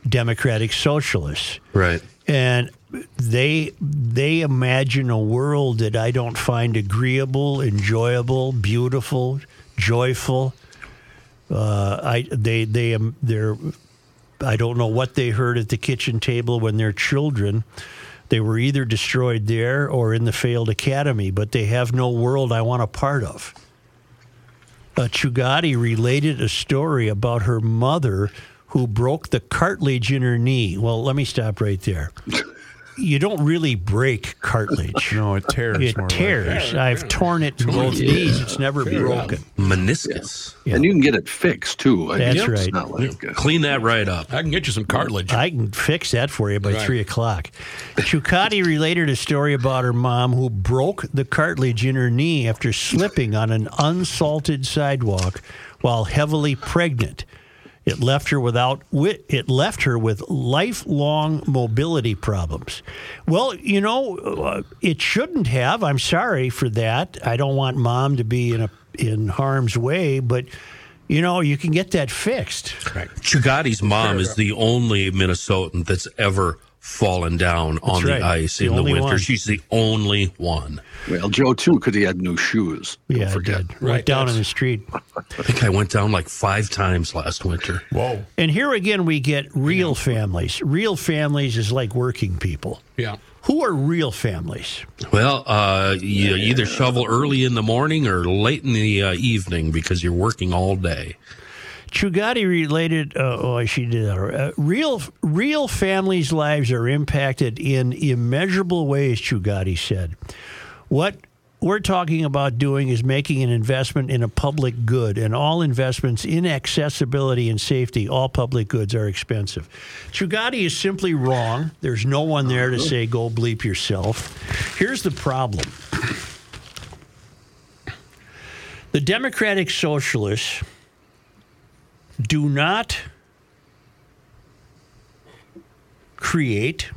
democratic socialists. Right. and they they imagine a world that I don't find agreeable, enjoyable, beautiful, joyful. Uh, I they they um, they're I don't know what they heard at the kitchen table when their children. They were either destroyed there or in the failed academy, but they have no world I want a part of. Uh, Chughtai related a story about her mother who broke the cartilage in her knee. Well, let me stop right there. You don't really break cartilage. [laughs] No, it tears. It more tears. I've torn it in both Yeah. knees. It's never broken. Meniscus. And you can get it fixed too. I That's mean, right. not like Clean that right up. I can get you some cartilage. I can fix that for you by Right. three o'clock. Chughtai related a story about her mom who broke the cartilage in her knee after slipping on an unsalted sidewalk while heavily pregnant. It left her without wi- it left her with lifelong mobility problems. Well, you know, uh, it shouldn't have. I'm sorry for that. I don't want mom to be in a in harm's way, but you know, you can get that fixed. Chughtai's mom is the only Minnesotan that's ever fallen down on right. the ice The in the winter. one. She's the only one. well, Joe too, because he had new shoes. Don't Yeah, forget. did. Went down in the street. [laughs] I think I went down like five times last winter. Whoa. And here again, we get real families. Real families is like working people. Yeah. Who are real families? Well, uh, you either shovel early in the morning or late in the uh, evening because you're working all day. Chughtai related. Uh, oh, she did that. Uh, real, real families' lives are impacted in immeasurable ways. Chughtai said, "What we're talking about doing is making an investment in a public good, and all investments in accessibility and safety, all public goods are expensive." Chughtai is simply wrong. There's no one there to say go bleep yourself. Here's the problem. The Democratic Socialists do not create,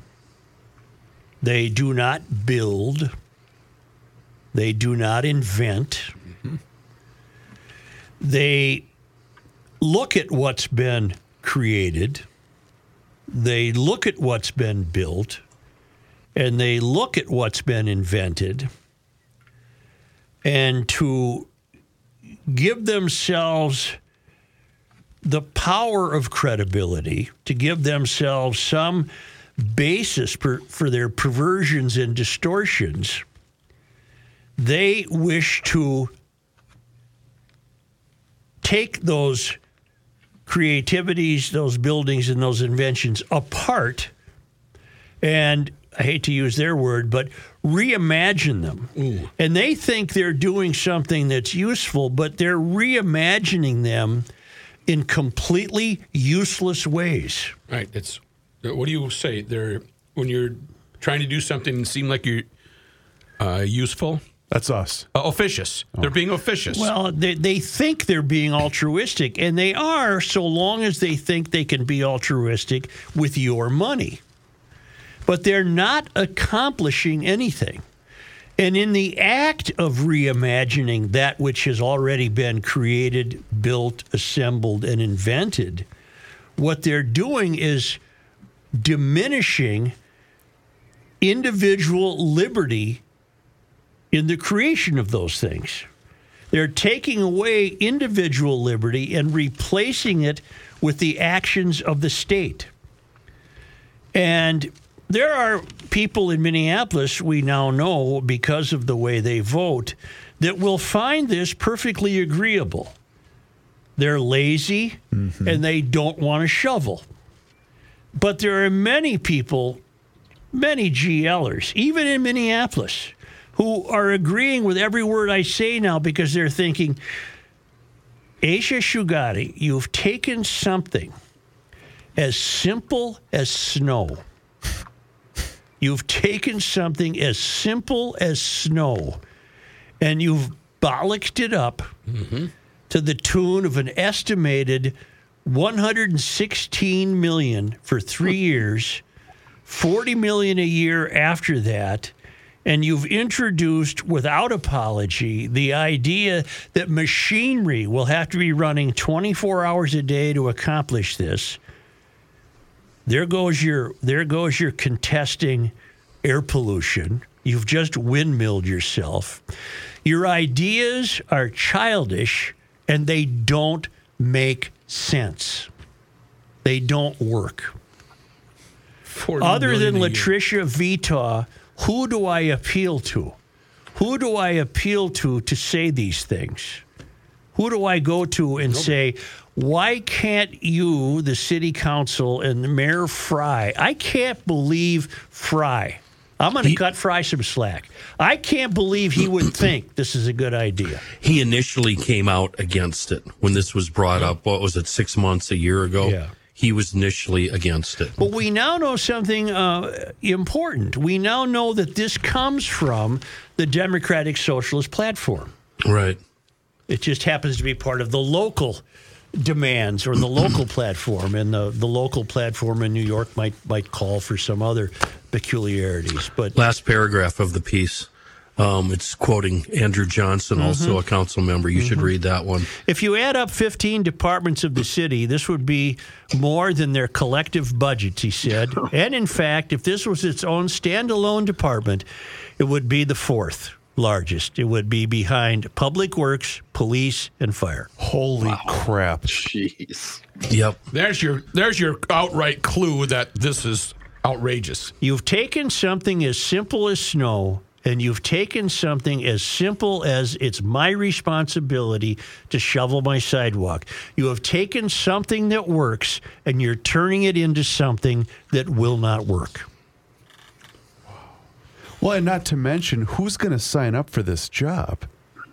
they do not build, they do not invent. They look at what's been created, they look at what's been built, and they look at what's been invented, and to give themselves the power of credibility to give themselves some basis per, for their perversions and distortions, they wish to take those creativities, those buildings, and those inventions apart and I hate to use their word, but reimagine them. And they think they're doing something that's useful, but they're reimagining them in completely useless ways. Right. It's what do you say? They're when you're trying to do something and seem like you're uh, useful. That's us. Uh, officious. They're being officious. Well, they, they think they're being altruistic, and they are so long as they think they can be altruistic with your money. But they're not accomplishing anything. And in the act of reimagining that which has already been created, built, assembled, and invented, what they're doing is diminishing individual liberty in the creation of those things. They're taking away individual liberty and replacing it with the actions of the state. And there are people in Minneapolis we now know because of the way they vote that will find this perfectly agreeable. They're lazy mm-hmm. and they don't want to shovel. But there are many people, many GLers, even in Minneapolis, who are agreeing with every word I say now because they're thinking, Aisha Chughtai, you've taken something as simple as snow. You've taken something as simple as snow and you've bollocked it up mm-hmm. to the tune of an estimated 116 million for 3 [laughs] years, 40 million a year after that, and you've introduced without apology the idea that machinery will have to be running 24 hours a day to accomplish this. There goes your there goes your contesting air pollution. You've just windmilled yourself. Your ideas are childish and they don't make sense. They don't work. Other than. LaTrisha Vetaw, who do I appeal to? Who do I appeal to to say these things? Who do I go to and say, why can't you, the city council and the Mayor Fry, I can't believe Fry. I'm going to cut Fry some slack. I can't believe he would [clears throat] think this is a good idea. He initially came out against it when this was brought up. What was it, six months, a year ago? Yeah. He was initially against it. But we now know something uh, important. We now know that this comes from the Democratic Socialist Platform. Right. It just happens to be part of the local demands or the local platform, and the, the local platform in New York might might call for some other peculiarities. But Last paragraph of the piece. Um, it's quoting Andrew Johnson, also a council member. You should read that one. if you add up 15 departments of the city, this would be more than their collective budgets, he said. [laughs] and in fact, if this was its own standalone department, it would be the fourth largest. It would be behind Public Works, Police, and Fire. Holy crap. Jeez. Yep. There's your there's your outright clue that this is outrageous. You've taken something as simple as snow, and you've taken something as simple as it's my responsibility to shovel my sidewalk. You have taken something that works, and you're turning it into something that will not work. Well, and not to mention, who's going to sign up for this job?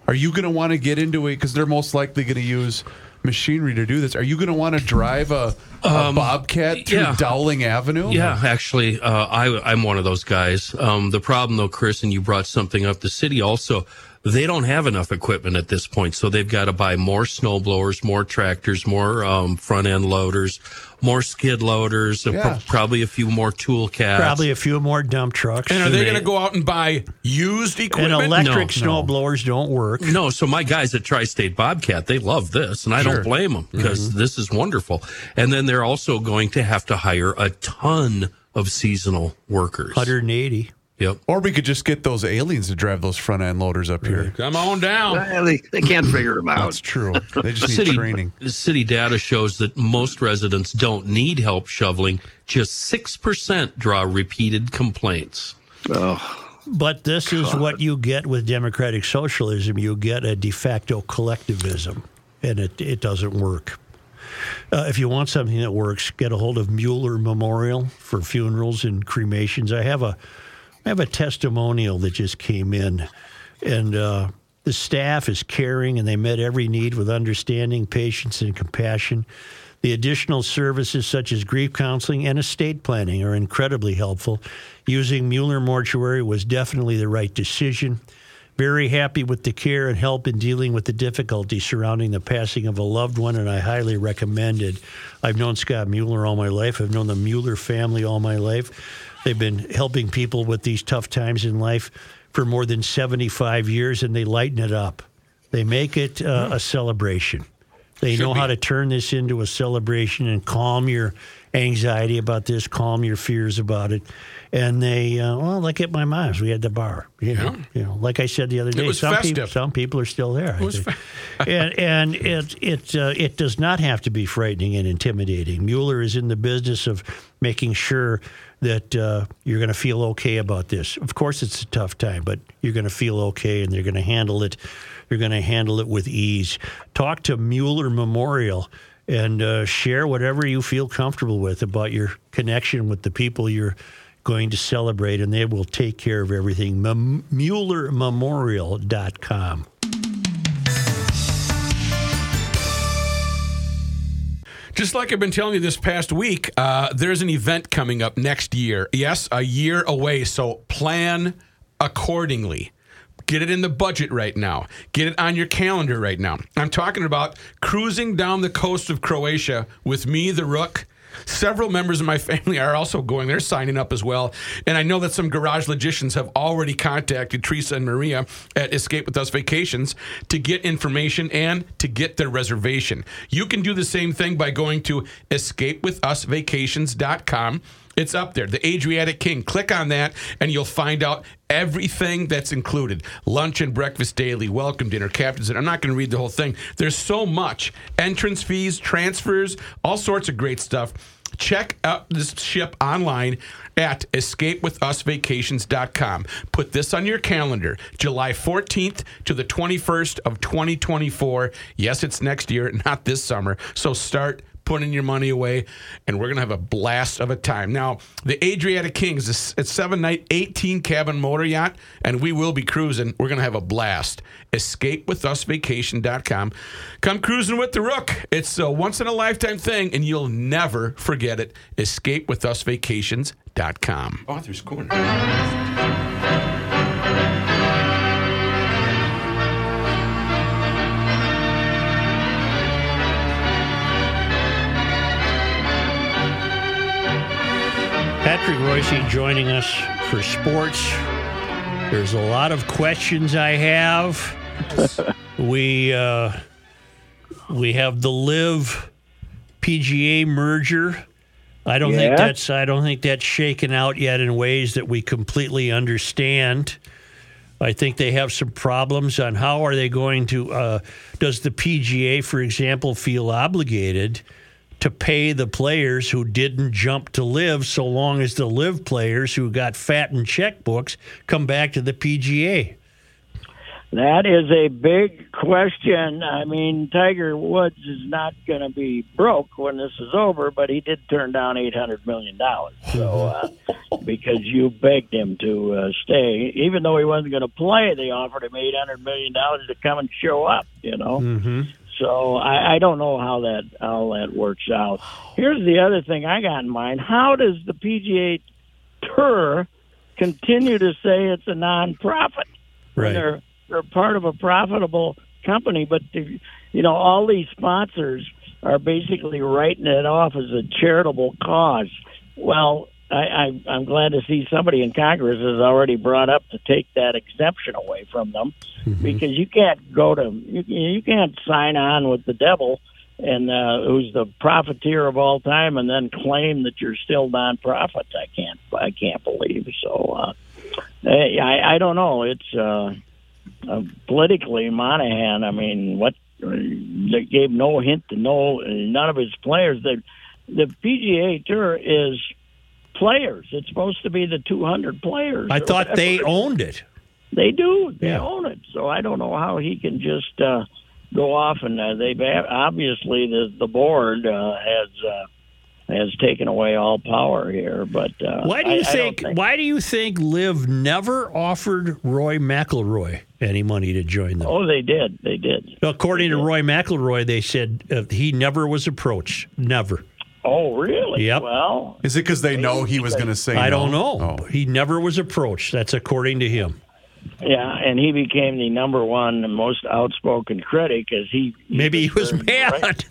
Are you going to want to get into it because they're most likely going to use machinery to do this? Are you going to want to drive a, a bobcat through yeah. Dowling Avenue? Yeah, actually, uh, I, I'm one of those guys. Um, the problem, though, Chris, and you brought something up, the city also, they don't have enough equipment at this point. So they've got to buy more snow blowers, more tractors, more um, front end loaders, more skid loaders, and pro- Yeah. probably a few more tool cats. Probably a few more dump trucks. And are they They- going to go out and buy used and equipment? electric No, snow no. blowers don't work. No, so my guys at Tri State Bobcat, they love this, and I Sure. don't blame them because this is wonderful. And then they're also going to have to hire a ton of seasonal workers. 180. Yep. Or we could just get those aliens to drive those front end loaders up here. Come on down. Well, they, they can't figure them out. That's true. [laughs] They just need City, training. city data shows that most residents don't need help shoveling. Just 6% draw repeated complaints. Oh, But this is what you get with democratic socialism. You get a de facto collectivism, and it, it doesn't work. Uh, if you want something that works, get a hold of Mueller Memorial for funerals and cremations. I have a I have a testimonial that just came in, and uh, the staff is caring, and they met every need with understanding, patience, and compassion. The additional services such as grief counseling and estate planning are incredibly helpful. Using Mueller Mortuary was definitely the right decision. Very happy with the care and help in dealing with the difficulty surrounding the passing of a loved one, and I highly recommend it. I've known Scott Mueller all my life. I've known the Mueller family all my life. They've been helping people with these tough times in life for more than 75 years, and they lighten it up. They make it uh, a celebration. They know how to turn this into a celebration and calm your anxiety about this, calm your fears about it. And they, uh, well, like at my mom's, we had the bar. You know, you know, like I said the other day, some people, some people are still there. It was [laughs] and and it it uh, it does not have to be frightening and intimidating. Mueller is in the business of making sure that uh, you're going to feel okay about this. Of course, it's a tough time, but you're going to feel okay, and they're going to handle it. You're going to handle it with ease. Talk to Mueller Memorial and uh, share whatever you feel comfortable with about your connection with the people you're going to celebrate, and they will take care of everything. Mem- MuellerMemorial.com. Just like I've been telling you this past week, uh, there's an event coming up next year. Yes, a year away. So plan accordingly. Get it in the budget right now. Get it on your calendar right now. I'm talking about cruising down the coast of Croatia with me, the Rook. Several members of my family are also going. They're signing up as well. And I know that some garage logicians have already contacted Teresa and Maria at Escape with Us Vacations to get information and to get their reservation. You can do the same thing by going to escapewithusvacations.com. It's up there, the Adriatic King. Click on that, and you'll find out everything that's included lunch and breakfast daily, welcome dinner, captain's. I'm not going to read the whole thing. There's so much entrance fees, transfers, all sorts of great stuff. Check out this ship online at escapewithusvacations.com. Put this on your calendar July 14th to the 21st of 2024. Yes, it's next year, [laughs] not this summer. So start putting your money away, and we're going to have a blast of a time. Now, the Adriatic Kings, is a seven night, 18 cabin motor yacht, and we will be cruising. We're going to have a blast. EscapeWithUsVacation.com. Come cruising with the Rook. It's a once in a lifetime thing, and you'll never forget it. EscapeWithUsVacations.com. Author's oh, Corner. Patrick Reusse joining us for sports. There's a lot of questions I have. [laughs] we uh, we have the LIV PGA merger. I don't think that's I don't think that's shaken out yet in ways that we completely understand. I think they have some problems on how are they going to. Uh, does the PGA, for example, feel obligated to pay the players who didn't jump to LIV, so long as the LIV players who got fat fattened checkbooks come back to the PGA? That is a big question. I mean, Tiger Woods is not going to be broke when this is over, but he did turn down eight hundred million dollars. [laughs] So uh, because you begged him to uh, stay, even though he wasn't going to play, they offered him eight hundred million dollars to come and show up. You know. Mm-hmm. So I, I don't know how that how that works out. Here's the other thing I got in mind: How does the PGA Tour continue to say it's a nonprofit? Right. They're they're part of a profitable company, but the, you know all these sponsors are basically writing it off as a charitable cause. Well, I, I, I'm glad to see somebody in Congress has already brought up to take that exemption away from them because you can't go to you, you can't sign on with the devil and uh, who's the profiteer of all time and then claim that you're still nonprofit. I can't I can't believe so. Uh, I I don't know. It's uh, uh, politically Monahan. I mean, what they gave no hint to no none of his players. that the PGA Tour is players. It's supposed to be the 200 players. I thought they owned it. They do. They Yeah. own it. So I don't know how he can just uh, go off and uh, they've obviously the the board uh, has uh, has taken away all power here. But uh, Why do you I don't think, Why do you think Liv never offered Rory McIlroy any money to join them? Oh, they did. They did. According to Rory McIlroy, they said uh, he never was approached. Never. Oh, really? Yep. Well, Is it because they know he was going to say I no? don't know. He never was approached. That's according to him. Yeah, and he became the number one and most outspoken critic because he Maybe he was mad. right.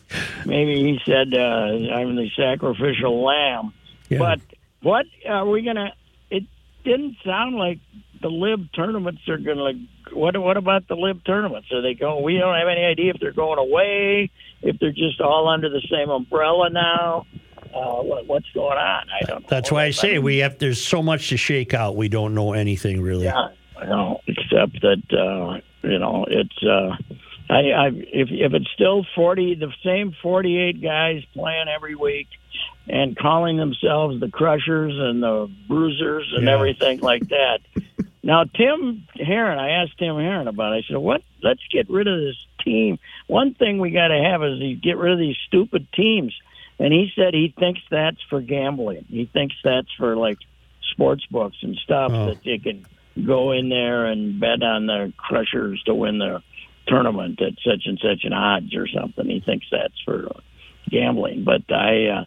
[laughs] maybe he said uh, I'm the sacrificial lamb. Yeah. But what are we gonna? It didn't sound like the LIV tournaments are gonna. Like, what what about the LIV tournaments? Are they going? We don't have any idea if they're going away. If they're just all under the same umbrella now. Uh, what, what's going on? I don't. know. That's why I say we have. There's so much to shake out. We don't know anything really. Yeah, no, except that uh, you know it's. Uh, I, I if if it's still forty, the same forty-eight guys playing every week, and calling themselves the Crushers and the Bruisers and Yeah. everything like that. [laughs] Now, Tim Herron, I asked Tim Herron about. it. I said, "What? Let's get rid of this team. One thing we got to have is you get rid of these stupid teams." And he said he thinks that's for gambling. He thinks that's for like sports books and stuff Oh. that they can go in there and bet on the Crushers to win the tournament at such and such an odds or something. He thinks that's for gambling. But I, uh,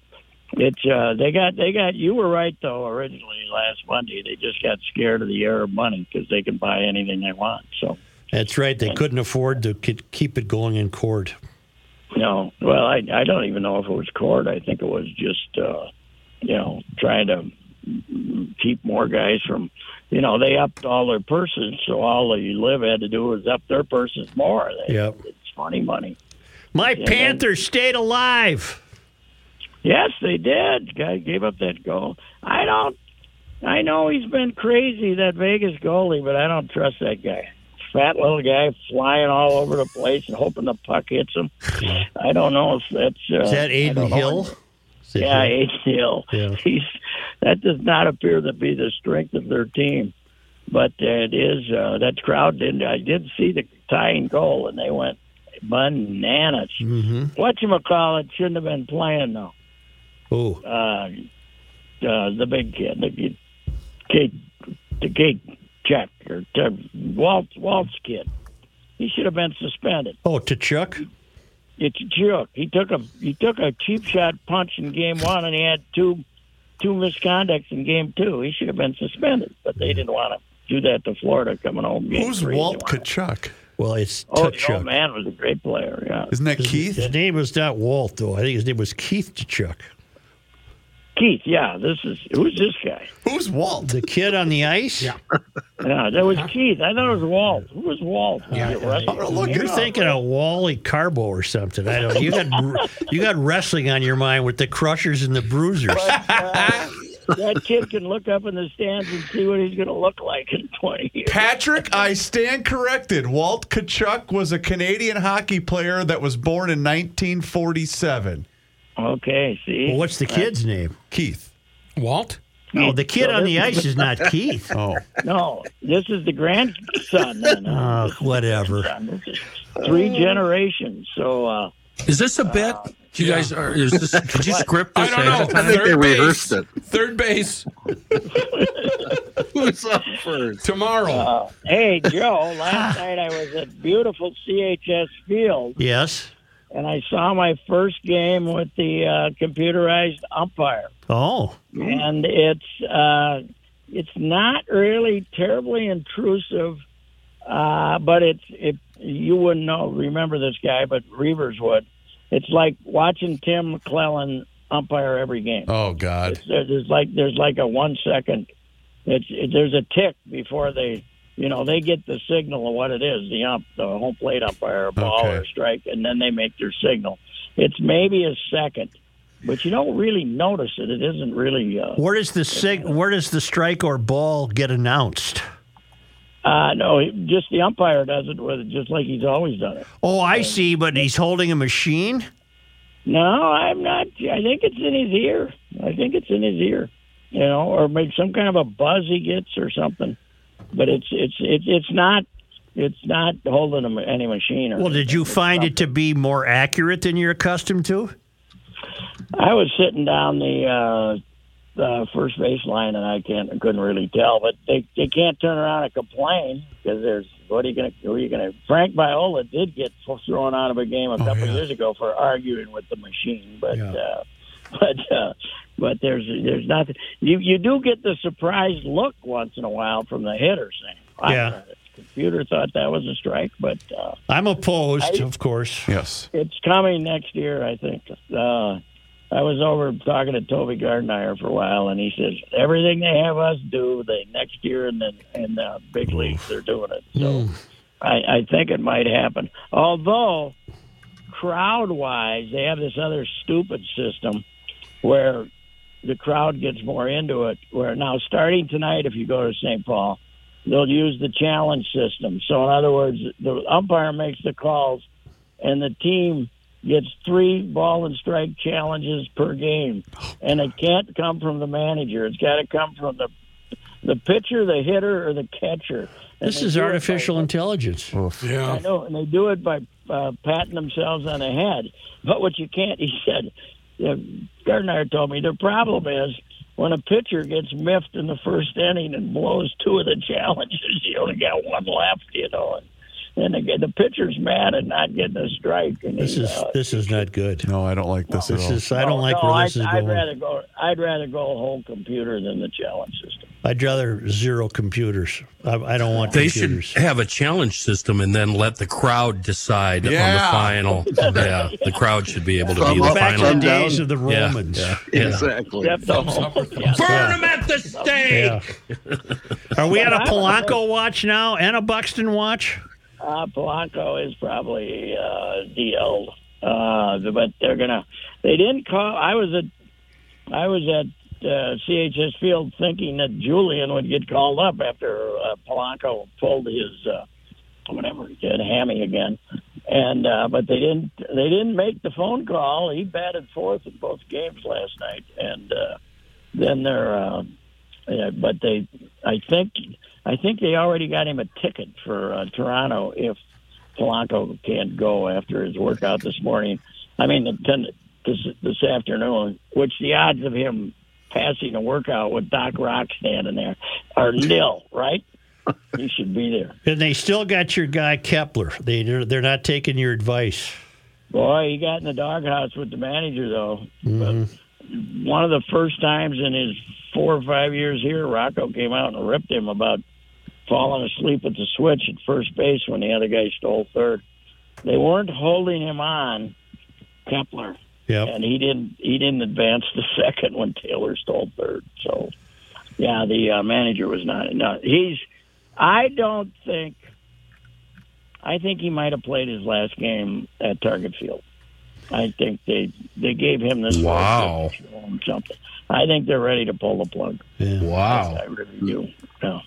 it's uh, they got they got. You were right though. Originally last Monday, they just got scared of the Arab money because they can buy anything they want. So That's right. They couldn't afford to keep it going in court. No, well, I I don't even know if it was court. I think it was just uh, you know trying to keep more guys from. You know, they upped all their purses, so all the LIV had to do was up their purses more. They, Yep. It's funny money. My Yeah, Panthers stayed alive. Yes, they did. Guy gave up that goal. I don't. I know he's been crazy that Vegas goalie, but I don't trust that guy. Fat little guy flying all over the place and hoping the puck hits him. I don't know if that's. Uh, Is that Adin. Hill? Yeah, Adin Hill. Yeah. He's that does not appear to be the strength of their team, but uh, it is. Uh, that crowd didn't. I did see the tying goal, and they went bananas. Mm-hmm. What you call it shouldn't have been playing though. Oh, Uh, uh, the big kid, the Kate, the Kate Jack or uh, Walt Walt's kid. He should have been suspended. oh, Tkachuk. It's a joke. He took a he took a cheap shot punch in game one, and he had two two misconducts in game two. He should have been suspended, but they didn't want to do that to Florida coming home. Game Who's three. Walt wanted- Tkachuk? Well, it's Oh, to the old man was a great player. Yeah, Isn't that His, Keith? his name was not Walt, though. I think his name was Keith Chuck. Keith. Yeah, this is who's this guy? Who's Walt? The kid on the ice? Yeah. Yeah, that was Keith. I thought it was Walt. Who was Walt? Yeah, Was it Rusty? I'm gonna look You're thinking of Wally Karbo or something. I don't. You got you got wrestling on your mind with the Crushers and the Bruisers. Uh, that kid can look up in the stands and see what he's going to look like in 20 years. Patrick, I stand corrected. Walt Tkachuk was a Canadian hockey player that was born in 1947. Okay, see? Well, what's the kid's name? Keith. Walt? No, the kid So on the ice is not Keith. Oh, No, this is the grandson. Then, huh? Oh, whatever. This three generations. So, uh, Is this a bit? bet? You guys are. Is this? Did you script this? I don't know. I think they Third base. rehearsed it. Third base Who's up first? tomorrow. uh, hey, Joe, last [laughs] night I was at beautiful CHS Field, Yes. And I saw my first game with the uh, computerized umpire. Oh, and it's uh, it's not really terribly intrusive, uh, but it's if you wouldn't know remember this guy, but Reavers would. It's like watching Tim McClelland umpire every game. oh God. It's, there's like there's like a one second. It's it, there's a tick before they. You know, they get the signal of what it is, the ump, the home plate umpire, a ball Okay. or strike, and then they make their signal. It's maybe a second, but you don't really notice it. It isn't really. Uh, where does the sig- Where does the strike or ball get announced? Uh, no, just the umpire does it with just like he's always done it. Oh, I see. But he's holding a machine. No, I'm not. I think it's in his ear. I think it's in his ear, you know, or maybe some kind of a buzz he gets or something. But it's it's it's it's not it's not holding a, any machine. Or Well, did you find it to be more accurate than you're accustomed to? I was sitting down the uh, uh, first baseline, and I can't I couldn't really tell. But they they can't turn around and complain because there's what are you going to who are you going to? Frank Viola did get thrown out of a game a couple yeah. years ago for arguing with the machine, but Yeah. uh, [laughs] but uh, but there's there's nothing. You you do get the surprised look once in a while from the hitter saying, "I Yeah. thought computer thought that was a strike, but uh, I'm opposed, I- of course. Yes. it's coming next year, I think. Uh, I was over talking to Toby Gardenhire for a while, and he says everything they have us do, they next year in the in the big leagues they're doing it. So I, I think it might happen. Although crowd wise, they have this other stupid system where the crowd gets more into it. Where now starting tonight, if you go to St. Paul, they'll use the challenge system. So in other words, the umpire makes the calls, and the team gets three ball and strike challenges per game, and it can't come from the manager. It's got to come from the the pitcher, the hitter, or the catcher. And This is do it by- artificial intelligence. I know, and they do it by uh, patting themselves on the head. But what you can't, [laughs] he said, uh, Gardenhire told me, the problem is when a pitcher gets miffed in the first inning and blows two of the [laughs] challenges, you only got one left, you know. And, and the, the pitcher's mad at not getting a strike. And This he, is uh, this is not good. No, I don't like this at This all. is I don't no, like no, where this I'd, is I'd going. rather go. I'd rather go whole computer than the challenge system. I'd rather zero computers. I, I don't want They computers. should have a challenge system and then let the crowd decide on the final. [laughs] yeah, the crowd should be able to Thumb be the up, final. back to the days of the Romans. Yeah, yeah. [laughs] Exactly. Except the yeah. Burn them at the stake. Yeah. Are we on a Polanco watch now and a Buxton watch? Uh, Polanco is probably uh, DL, uh, but they're gonna. They didn't call. I was at, I was at uh, CHS Field thinking that Julien would get called up after uh, Polanco pulled his uh, whatever he did, hammy again, and uh, but they didn't. They didn't make the phone call. He batted fourth in both games last night, and uh, then they're. Uh, yeah, but they, I think, I think they already got him a ticket for uh, Toronto if Polanco can't go after his workout this morning. I mean, the ten, this this afternoon, which the odds of him passing a workout with Doc Rock standing there are nil, right? He should be there. [laughs] And they still got your guy Kepler. They they're, they're not taking your advice. Boy, he got in the doghouse with the manager though. Mhm. one of the first times in his four or five years here, Rocco came out and ripped him about falling asleep at the switch at first base when the other guy stole third. They weren't holding him on, Kepler, Yep. and he didn't. He didn't advance the [laughs] second when Taylor stole third. So, yeah, the uh, manager was not. No, he's. I don't think. I think he might have played his last game at Target Field. I think they they gave him this Wow. something. I think they're ready to pull the plug. Wow. I really do. Yeah.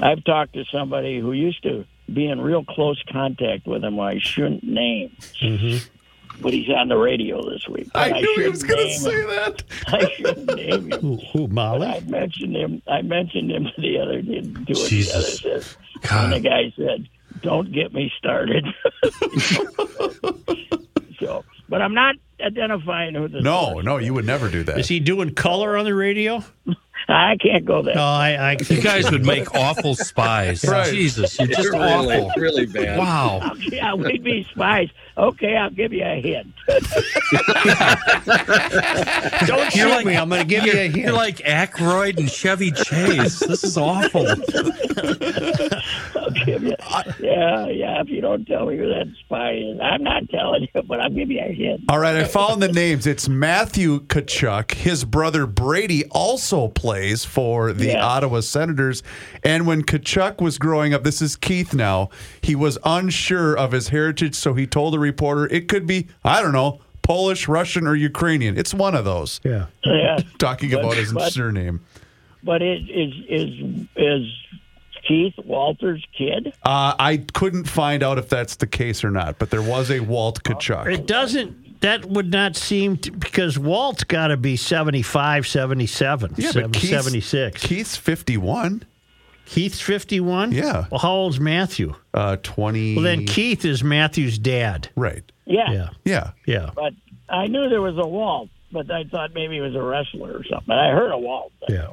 I've talked to somebody who used to be in real close contact with him. I shouldn't name, mm-hmm. but he's on the radio this week. I But knew he was going to say him. that. I shouldn't name him. Who, who Molly? I mentioned him. I mentioned him to the other. To it to the other. Jesus. Says, God. and the guy said, "Don't get me started." [laughs] so, but I'm not identifying who the No, no, you would never do that. Is he doing color on the radio? [laughs] I can't go there. No, I. I You guys would make awful spies. Right. Jesus, you're just really, awful. really bad. Wow. [laughs] yeah, we'd be spies. Okay, I'll give you a hint. [laughs] Don't shoot You're like- me. I'm going to give you a hint. You're like Aykroyd and Chevy Chase. This is awful. [laughs] I'll give you. Yeah, yeah. If you don't tell me who that spy is, I'm not telling you, but I'll give you a hint. All right, I found the names. It's Matthew Tkachuk. His brother Brady also plays for the Yeah. Ottawa Senators. And when Tkachuk was growing up, this is Keith now, he was unsure of his heritage, so he told a reporter it could be, I don't know, Polish, Russian, or Ukrainian. It's one of those. Yeah. Yeah, [laughs] Talking But- about his but- surname. but it is is is Keith Walter's kid? Uh, I couldn't find out if that's the case or not, but there was a Walt Tkachuk. It doesn't. That would not seem to, because Walt's got to be 75, 77, Yeah, seven- but Keith's, 76. Keith's 51. Keith's 51? Yeah. Well, how old's Matthew? Uh, 20. Well, then Keith is Matthew's dad. Right. Yeah, Yeah. Yeah. Yeah. but I knew there was a Walt, but I thought maybe he was a wrestler or something. But I heard a Walt. Yeah.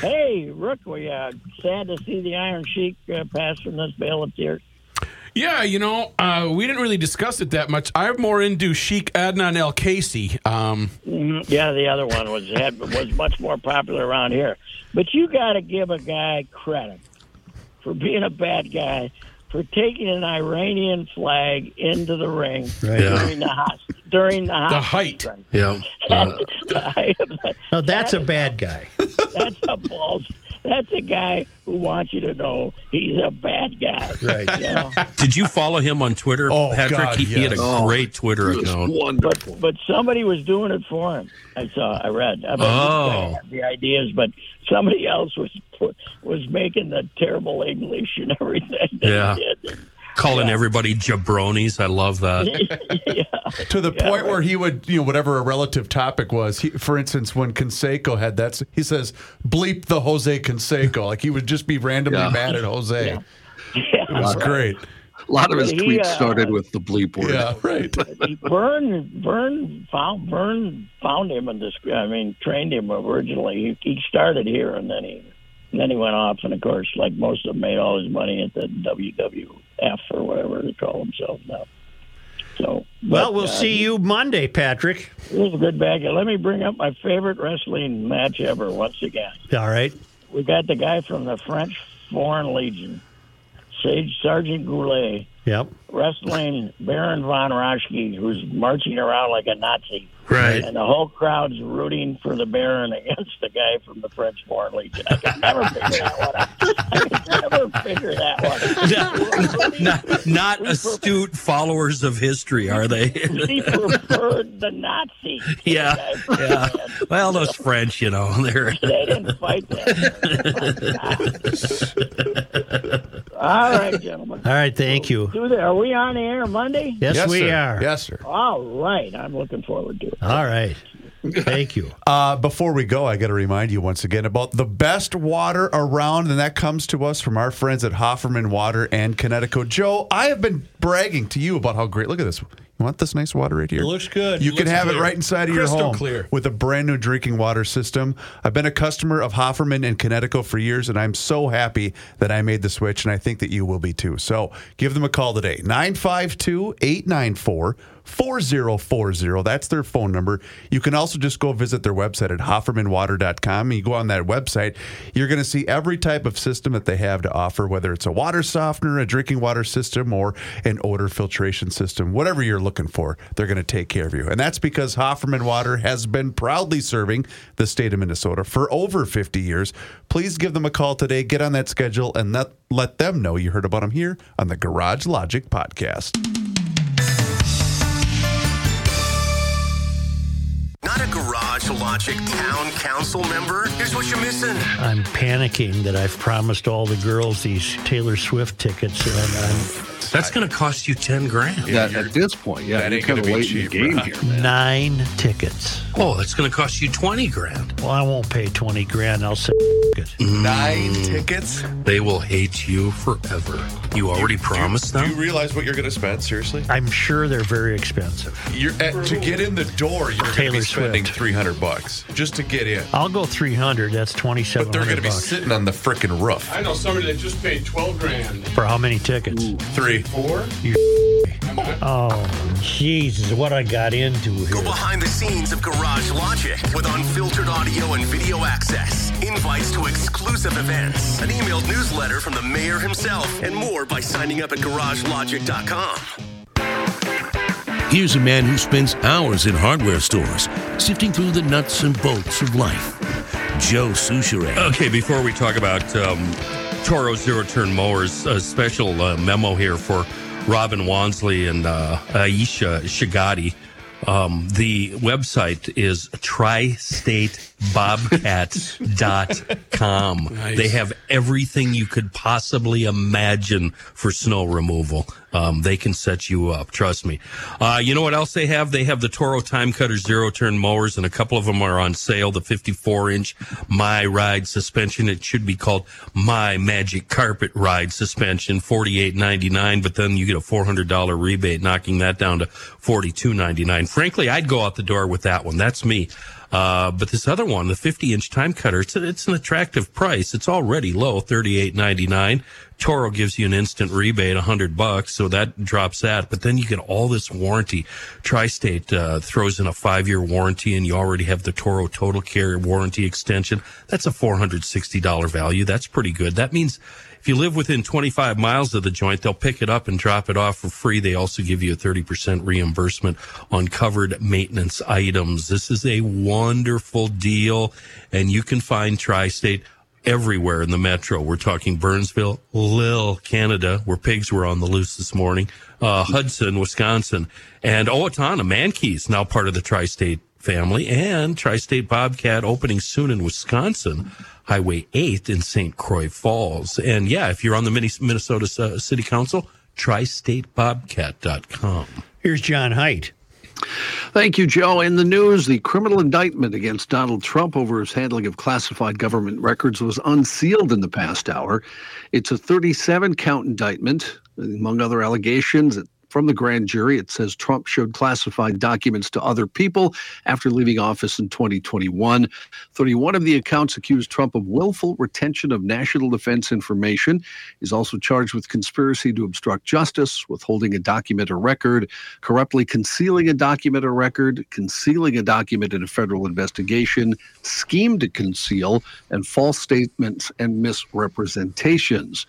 Hey, Rook, we uh, sad to see the Iron Sheik uh, pass from this bale of tears. Yeah, you know, uh, we didn't really discuss it that much. I'm more into Sheik Adnan El Kaissey. Um, Mhm. Yeah, the other one was had, was much more popular around here. But you got to give a guy credit for being a bad guy for taking an Iranian flag into the ring Right. Yeah. during the hos- during the, the height. height. Yeah. [laughs] No, that's a bad guy. That's a balls. That's a guy who wants you to know he's a bad guy. Right. You know? Did you follow him on Twitter, Oh, Patrick? God, he, he had a. Oh, great Twitter oh, account. wonderful. But but somebody was doing it for him. I saw. I read. I mean, Oh. this the ideas, but somebody else was was making the terrible English and everything. that he Yeah. Calling everybody jabronis. I love that. [laughs] yeah. to the point where he would, you know, whatever a relative topic was. He, for instance, when Canseco had that, he says, "Bleep the Jose Canseco." Like he would just be randomly Yeah. mad at Jose. Yeah. It was great. A lot of his he, tweets uh, started with the bleep word. Yeah, right. [laughs] Vern Vern found Vern found him and this. I mean, trained him originally. He, he started here and then he and then he went off and of course, like most of them, made all his money at the WWF or whatever they call themselves now. So, Well, but, we'll uh, see you Monday, Patrick. Here's a good bag. Let me bring up my favorite wrestling match ever once again. All right. We got the guy from the French Foreign Legion, Sage Sergeant Goulet, Yep. Wrestling Baron von Raschke, who's marching around like a Nazi. Right. And the whole crowd's rooting for the Baron against the guy from the French Foreign Legion. I could never figure that one out. I could never figure that one out. [laughs] not, not astute followers of history, are they? He preferred the Nazi. yeah, yeah. Well, those French, you know, [laughs] they're They didn't fight that. [laughs] All right, gentlemen. All right. Thank you. Do that. Are we on the air Monday? Yes, we sir. are. Yes, sir. All right. I'm looking forward to it. All right. Thank you. [laughs] Uh, before we go, I got to remind you once again about the best water around, and that comes to us from our friends at Hofferman Water and Connecticut. Joe, I have been bragging to you about how great. Look at this. Want this nice water right here? It looks good. You It can have it right inside of Crystal your home clear. with a brand new drinking water system. I've been a customer of Hofferman and Connecticut for years, and I'm so happy that I made the switch, and I think that you will be too. So give them a call today 952 894 4040. That's their phone number. You can also just go visit their website at hoffermanwater.com. You go on that website, you're going to see every type of system that they have to offer, whether it's a water softener, a drinking water system, or an odor filtration system. Whatever you're looking for, they're going to take care of you. And that's because Hofferman Water has been proudly serving the state of Minnesota for over 50 years. Please give them a call today, get on that schedule, and let, let them know you heard about them here on the Garage Logic podcast. Not a Garage Logic Town Council member? Here's what you're missing. I'm panicking that I've promised all the girls these Taylor Swift tickets, and I'm that's going to cost you ten grand. Yeah, at this point, yeah, That you're ain't kind gonna of be late in the cheap, game here, man. nine tickets. Oh, that's going to cost you twenty grand. Well, I won't pay twenty grand. I'll say it. Nine tickets? They will hate you forever. You already promised them? Do you realize what you're going to spend? Seriously? I'm sure they're very expensive. You're at, to get in the door. You're going to Taylor be spending Swift. 300 bucks just to get in. I'll go three hundred. That's twenty But they're going to be sitting on the frickin' roof. I know somebody that just paid 12 grand. for how many tickets? Three. Four? You Oh, Jesus! What I got into here. Go behind the scenes of Garage Logic with unfiltered audio and video access, invites to exclusive events, an emailed newsletter from the mayor himself, and more by signing up at garagelogic.com. Here's a man who spends hours in hardware stores, sifting through the nuts and bolts of life. Joe Soucheray. Okay, before we talk about um, Toro zero turn mowers, a special uh, memo here for Robin Wonsley and uh, Aisha Chughtai. Um, the website is tristatebobcats.com. Nice. They have everything you could possibly imagine for snow removal. Um, they can set you up. Trust me. Uh, you know what else they have? They have the Toro Time Cutter zero turn mowers, and a couple of them are on sale. The 54 inch My Ride suspension. It should be called My Magic Carpet Ride suspension, forty eight ninety nine. But then you get a four hundred dollar rebate, knocking that down to forty two ninety nine. Frankly, I'd go out the door with that one. That's me. Uh, but this other one, the 50 inch time cutter, it's, it's an attractive price. It's already low, thirty eight ninety nine. Toro gives you an instant rebate, a hundred bucks, so that drops that. But then you get all this warranty. Tri-State uh, throws in a five-year warranty, and you already have the Toro Total Care warranty extension. That's a four hundred sixty dollar value. That's pretty good. That means if you live within 25 miles of the joint, they'll pick it up and drop it off for free. They also give you a 30% reimbursement on covered maintenance items. This is a wonderful deal, and you can find Tri-State everywhere in the metro. We're talking Burnsville, Little Canada, where pigs were on the loose this morning, uh, Hudson, Wisconsin, and Owatonna, Mankeys, now part of the Tri-State family, and Tri-State Bobcat opening soon in Wisconsin. Highway 8 in St. Croix Falls. And yeah, if you're on the Minnesota City Council, tristatebobcat.com. Here's John Heidt. Thank you, Joe. In the news, the criminal indictment against Donald Trump over his handling of classified government records was unsealed in the past hour. It's a 37 count indictment, among other allegations. It from the grand jury. It says Trump showed classified documents to other people after leaving office in 2021. 31 of the accounts accused Trump of willful retention of national defense information. He's also charged with conspiracy to obstruct justice, withholding a document or record, corruptly concealing a document or record, concealing a document in a federal investigation, scheme to conceal, and false statements and misrepresentations.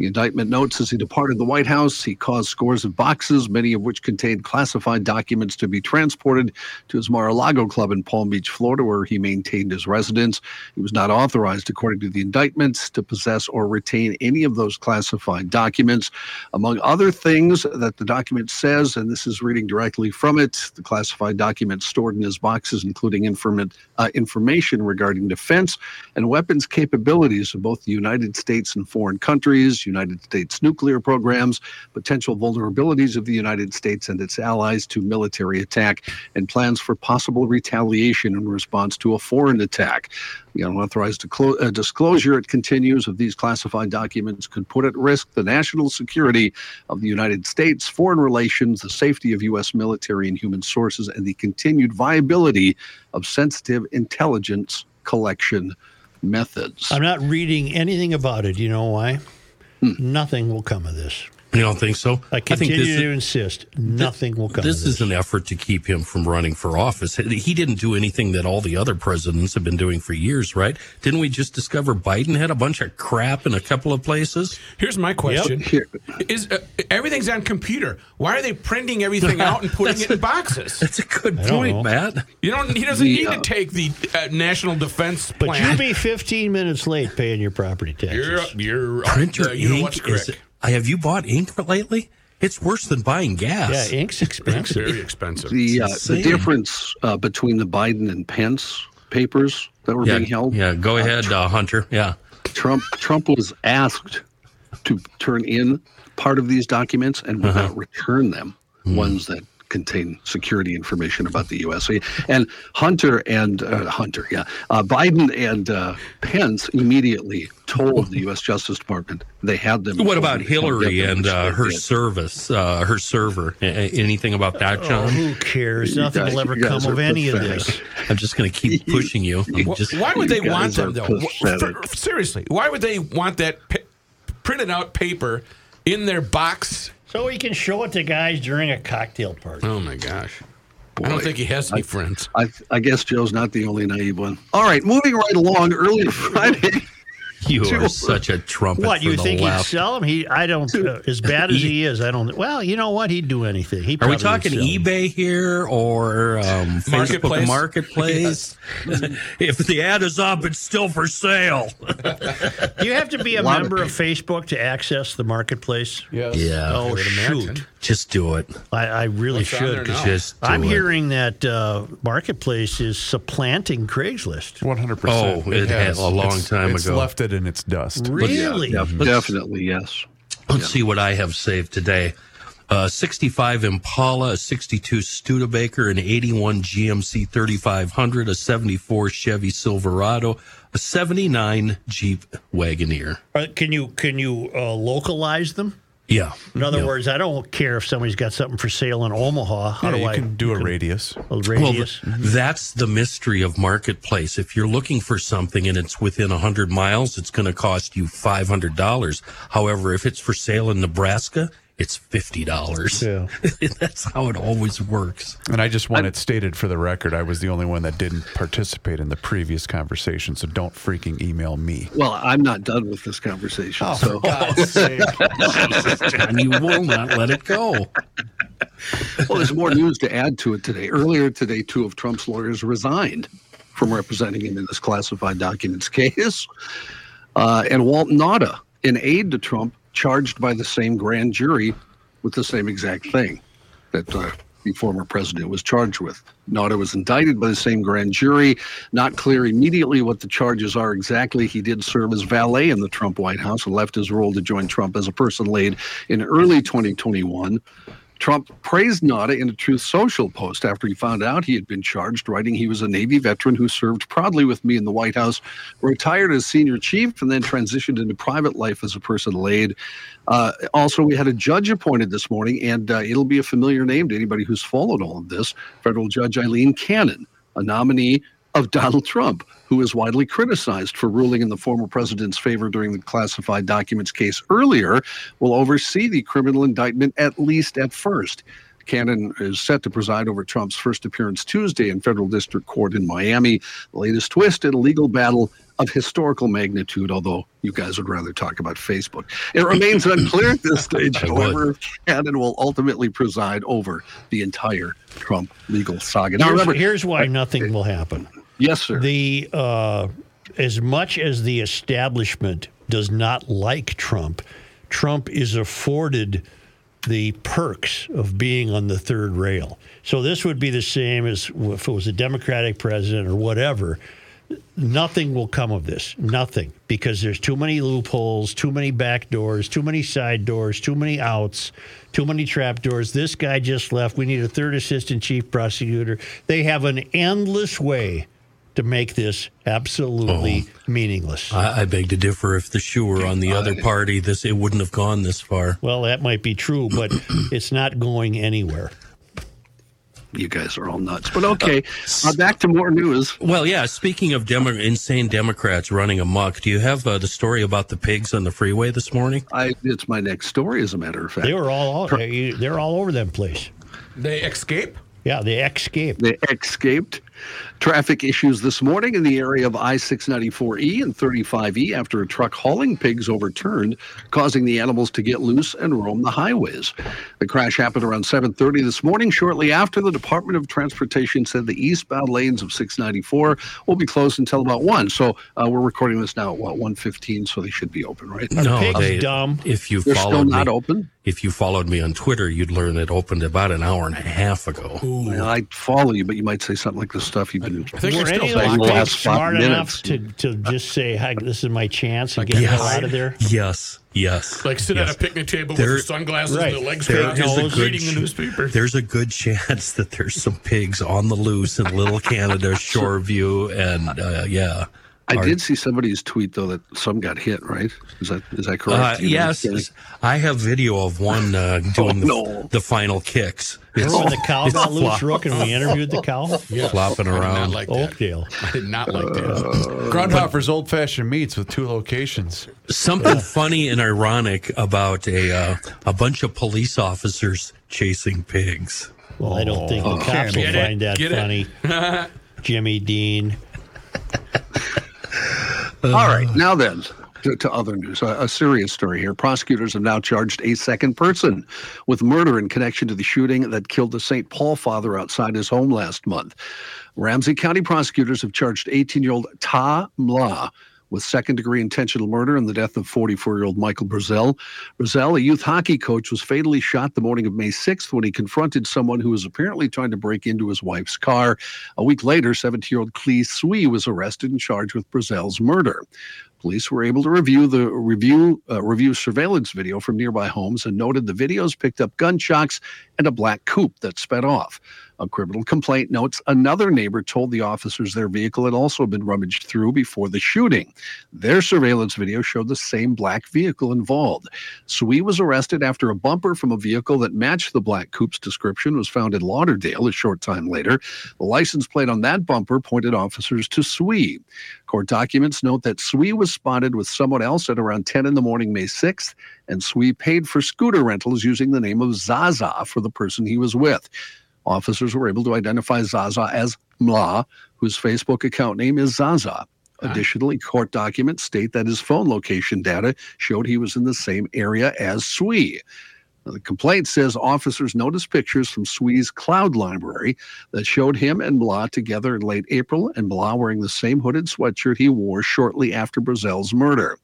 The indictment notes as he departed the White House, he caused scores of boxes, many of which contained classified documents, to be transported to his Mar a Lago club in Palm Beach, Florida, where he maintained his residence. He was not authorized, according to the indictments, to possess or retain any of those classified documents. Among other things that the document says, and this is reading directly from it, the classified documents stored in his boxes, including informa- uh, information regarding defense and weapons capabilities of both the United States and foreign countries United States nuclear programs, potential vulnerabilities of the United States and its allies to military attack, and plans for possible retaliation in response to a foreign attack. The unauthorized uh, disclosure, it continues, of these classified documents could put at risk the national security of the United States, foreign relations, the safety of U.S. military and human sources, and the continued viability of sensitive intelligence collection methods. I'm not reading anything about it. You know why? Nothing will come of this. You don't think so? I continue I think to insist nothing will come. This, this is an effort to keep him from running for office. He didn't do anything that all the other presidents have been doing for years, right? Didn't we just discover Biden had a bunch of crap in a couple of places? Here's my question: yep. Is uh, everything's on computer? Why are they printing everything out and [laughs] putting it in boxes? That's a good point, Matt. You don't. He doesn't the, need uh, to take the uh, national defense. But plan. you'll be 15 minutes late paying your property taxes. You're, you're printer uh, you know ink what's correct. Have you bought ink lately? It's worse than buying gas. Yeah, ink's expensive. Very expensive. The uh, the difference uh, between the Biden and Pence papers that were yeah, being held. Yeah, go ahead, uh, Hunter. Yeah, Trump Trump was asked to turn in part of these documents and would uh-huh. not return them. Mm. Ones that contain security information about the U.S. And Hunter and uh, Hunter, yeah, uh, Biden and uh, Pence immediately told the U.S. Justice Department they had them. What about Hillary and uh, her service, uh, her server? anything about that, John? Oh, who cares? Nothing guys, will ever come of any pathetic. of this. I'm just going [laughs] to keep pushing you. Just, why would they want them though? For, seriously, why would they want that p- printed out paper in their box? So he can show it to guys during a cocktail party. Oh my gosh. Boy, I don't think he has any I, friends. I, I guess Joe's not the only naive one. All right, moving right along. Earlier [laughs] Friday, [laughs] You are such a trumpet. What you think left. he'd sell him? He, I don't. Uh, as bad as he is, I don't. Well, you know what? He'd do anything. He are we talking eBay here or um, [laughs] Facebook Marketplace? [laughs] if the ad is up, it's still for sale. you have to be a, a member of, of Facebook to access the marketplace. Yes. Yeah. Oh shoot! Just do it. I, I really What's should. Just I'm it. hearing that uh, marketplace is supplanting Craigslist. One hundred percent. Oh, it, it has a long it's, time it's ago. Left it in its dust. Really? Yeah, definitely, yes. Let's yeah. see what I have saved today. Uh, 65 Impala, a 62 Studebaker, an 81 GMC 3500, a 74 Chevy Silverado, a 79 Jeep Wagoneer. Uh, can you can you uh, localize them? Yeah. In other Yeah. words, I don't care if somebody's got something for sale in Omaha. How Yeah, do you I can do a can- radius. A Well, radius. that's the mystery of marketplace. If you're looking for something and it's within 100 miles, it's going to cost you $500. However, if it's for sale in Nebraska, it's $50. Yeah. [laughs] that's how it always works. And I just want it stated for the record, I was the only one that didn't participate in the previous conversation, so don't freaking email me. Well, I'm not done with this conversation. Oh, so for God's [laughs] sake. and you will not let it go. well, there's more news to add to it today. Earlier today, two of Trump's lawyers resigned from representing him in this classified documents case. Uh, and Walt Nauta, an aide to Trump, charged by the same grand jury with the same exact thing that uh, the former president was charged with. Nauta was indicted by the same grand jury. Not clear immediately what the charges are exactly. He did serve as valet in the Trump White House and left his role to join Trump as a person laid in early 2021. Trump praised Nauta in a Truth Social post after he found out he had been charged, writing he was a Navy veteran who served proudly with me in the White House, retired as senior chief, and then transitioned into private life as a person laid. Uh, also, we had a judge appointed this morning, and uh, it'll be a familiar name to anybody who's followed all of this federal judge Eileen Cannon, a nominee of Donald Trump, who is widely criticized for ruling in the former president's favor during the classified documents case earlier, will oversee the criminal indictment at least at first. Cannon is set to preside over Trump's first appearance Tuesday in federal district court in Miami. The latest twist in a legal battle of historical magnitude, although you guys would rather talk about Facebook. It remains unclear at this stage, [laughs] I however, if Cannon will ultimately preside over the entire Trump legal saga. Now, Here's, remember, here's why nothing will happen. Yes, sir. The uh, as much as the establishment does not like Trump, Trump is afforded the perks of being on the third rail. So this would be the same as if it was a Democratic president or whatever. Nothing will come of this. Nothing. Because there's too many loopholes, too many back doors, too many side doors, too many outs, too many trap doors. This guy just left. We need a third assistant chief prosecutor. They have an endless way to make this absolutely meaningless. I, I beg to differ. If the shoe were on the other party, this it wouldn't have gone this far. Well, that might be true, but [clears throat] it's not going anywhere. you guys are all nuts. But okay, uh, back to more news. Well, yeah. Speaking of Demo- insane Democrats running amok, do you have uh, the story about the pigs on the freeway this morning? I, it's my next story, as a matter of fact. They were all they're all over that place. They escape? Yeah, they escaped. They escaped. Traffic issues this morning in the area of I 694E and 35E after a truck hauling pigs overturned, causing the animals to get loose and roam the highways. The crash happened around 7:30 this morning. Shortly after, the Department of Transportation said the eastbound lanes of 694 will be closed until about one. So uh, we're recording this now at what 1:15, so they should be open, right? Are pigs they- dumb? If you They're still not me, open. if you followed me on Twitter, you'd learn it opened about an hour and a half ago. Well, I follow you, but you might say something like the stuff you've been I think Were they're any still of saying those the pigs last five smart enough to, to just say, "Hi, this is my chance," and get the hell out of there? Yes, yes. Like sit yes. at a picnic table There- with the sunglasses right. and the legs There crossed, is a reading good the newspaper. There's a good chance that there's some pigs on the loose in Little Canada, [laughs] Shoreview, and uh, yeah. I Our- did see somebody's tweet though that some got hit. Right? Is that is that Uh, correct? You know, yes, getting- I have video of one uh, doing [laughs] the, no. the final kicks. Remember when the cow it's got loose, Rook, and we interviewed the cow? flopping I did not around. like that. Oakdale. I did not like that. Grundhofer's old fashioned meats with two locations. Something funny and ironic about a uh, a bunch of police officers chasing pigs. Well, I don't think the cops will Get it? find that Get funny. [laughs] Jimmy Dean. All right, now then. To, to other news, a, a serious story here. Prosecutors have now charged a second person with murder in connection to the shooting that killed the St. Paul father outside his home last month. Ramsey County prosecutors have charged 18 year old Ta Mla with second degree intentional murder in the death of 44 year old Michael Brazel. Brazel, a youth hockey coach, was fatally shot the morning of May 6th when he confronted someone who was apparently trying to break into his wife's car. A week later, 17 year old Clee Sui was arrested and charged with Brazel's murder. Police were able to review the review uh, review surveillance video from nearby homes and noted the videos picked up gunshots and a black coupe that sped off. A criminal complaint notes another neighbor told the officers their vehicle had also been rummaged through before the shooting. Their surveillance video showed the same black vehicle involved. Sui was arrested after a bumper from a vehicle that matched the black coupe's description was found in Lauderdale a short time later. The license plate on that bumper pointed officers to Sui. Court documents note that Sui was spotted with someone else at around 10 in the morning, May 6th, and Sui paid for scooter rentals using the name of Zaza for the person he was with. Officers were able to identify Zaza as Mla, whose Facebook account name is Zaza. Ah. Additionally, court documents state that his phone location data showed he was in the same area as Sui. Now, the complaint says officers noticed pictures from Sui's cloud library that showed him and Blah together in late April, and Blah wearing the same hooded sweatshirt he wore shortly after Brazel's murder.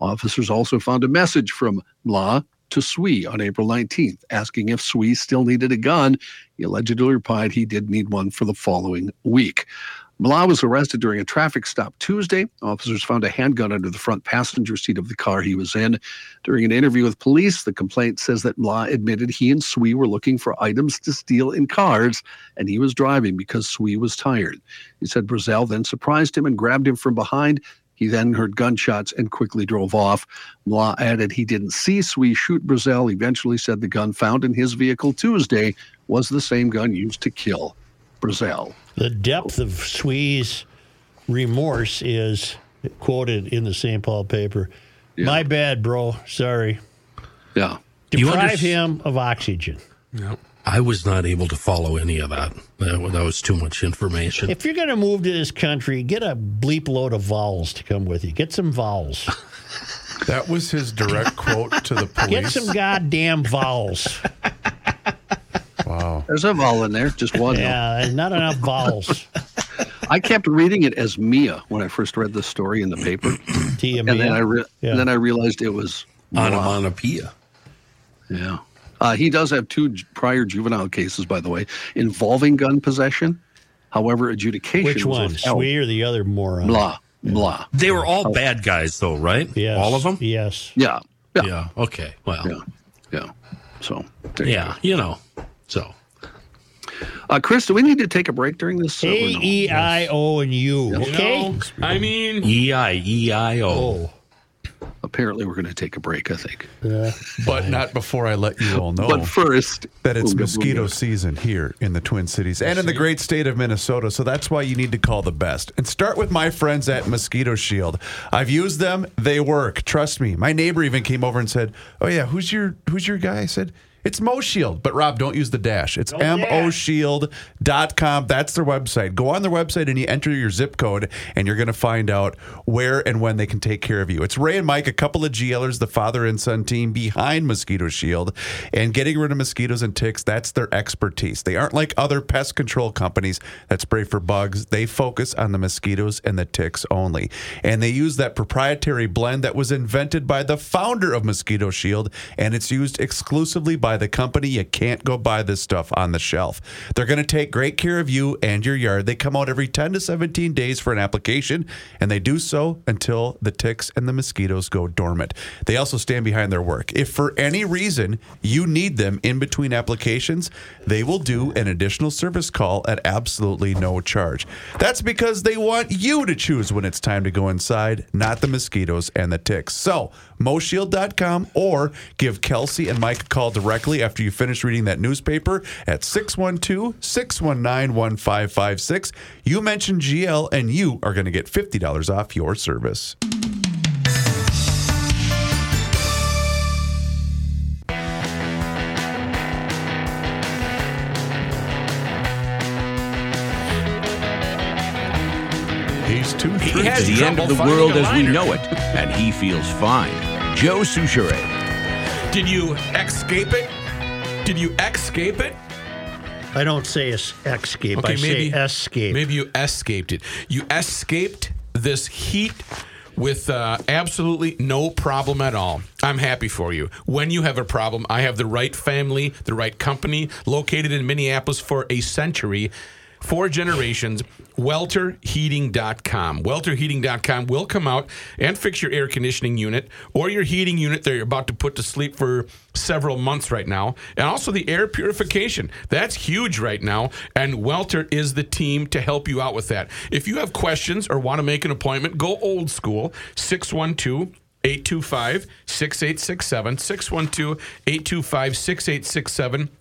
Officers also found a message from Blah to Sui on April 19th, asking if Sui still needed a gun. He allegedly replied he did need one for the following week. Mla was arrested during a traffic stop Tuesday. Officers found a handgun under the front passenger seat of the car he was in. During an interview with police, the complaint says that Mla admitted he and Sui were looking for items to steal in cars, and he was driving because Sui was tired. He said Brazel then surprised him and grabbed him from behind. He then heard gunshots and quickly drove off. Mla added he didn't see Sui shoot Brazel. Eventually said the gun found in his vehicle Tuesday was the same gun used to kill Brazel. The depth of Sui's remorse is quoted in the St. Paul paper. My bad, bro. Sorry. Yeah. You Deprive unders- him of oxygen. I was not able to follow any of that. That, was too much information. If you're going to move to this country, get a bleep load of vowels to come with you. Get some vowels. [laughs] That was his direct quote to the [laughs] police. Get some goddamn vowels. [laughs] Wow. There's a vowel in there, just one. though. Yeah, not enough vowels. I kept reading it as Mia when I first read the story in the paper, Tia and then Mia? I re- Yeah. and then I realized it was Mla. Onomatopoeia. Yeah. Uh, he does have two j- prior juvenile cases, by the way, involving gun possession. However, adjudication Which was one? withheld. Sui or the other moron? Blah blah. They were all bad guys, though, right? Yes. All of them? Yes. Yeah. Yeah. Yeah. Okay. Well, Yeah. Yeah. So. there you yeah, you know. So. Uh, Chris, do we need to take a break during this? uh, or A no? E I O and U. You Okay. know, I mean, E I E I O. Apparently, we're going to take a break. I think. But not before I let you all know But first, that it's we'll mosquito we'll season here in the Twin Cities and in the great state of Minnesota. So that's why you need to call the best. And start with my friends at Mosquito Shield. I've used them, they work. Trust me. My neighbor even came over and said, Oh yeah, who's your who's your guy? I said, it's Mo Shield. But Rob, don't use the dash. It's MOShield.com. That's their website. Go on their website and you enter your zip code, and you're going to find out where and when they can take care of you. It's Ray and Mike, a couple of GLers, the father and son team behind Mosquito Shield. And getting rid of mosquitoes and ticks, that's their expertise. They aren't like other pest control companies that spray for bugs. They focus on the mosquitoes and the ticks only. And they use that proprietary blend that was invented by the founder of Mosquito Shield, and it's used exclusively by the company. You can't go buy this stuff on the shelf. They're going to take great care of you and your yard. They come out every 10 to 17 days for an application, and they do so until the ticks and the mosquitoes go dormant. They also stand behind their work. If for any reason you need them in between applications, they will do an additional service call at absolutely no charge. That's because they want you to choose when it's time to go inside, not the mosquitoes and the ticks. So, moshield.com or give Kelsey and Mike a call directly after you finish reading that newspaper at 612 619 1556. You mentioned GL and you are going to get $50 off your service. He's too He has the end of the world as we know it, and he feels fine. Joe Soucheray. did you escape it? Did you escape it? I don't say es- escape. I say escape. Maybe you escaped it. You escaped this heat with uh, absolutely no problem at all. I'm happy for you. When you have a problem, I have the right family, the right company, located in Minneapolis for a century. Four generations. WelterHeating.com. WelterHeating.com will come out and fix your air conditioning unit or your heating unit that you're about to put to sleep for several months right now. And also the air purification. That's huge right now. And Welter is the team to help you out with that. If you have questions or want to make an appointment, go old school 612 825 6867. 612 825 6867.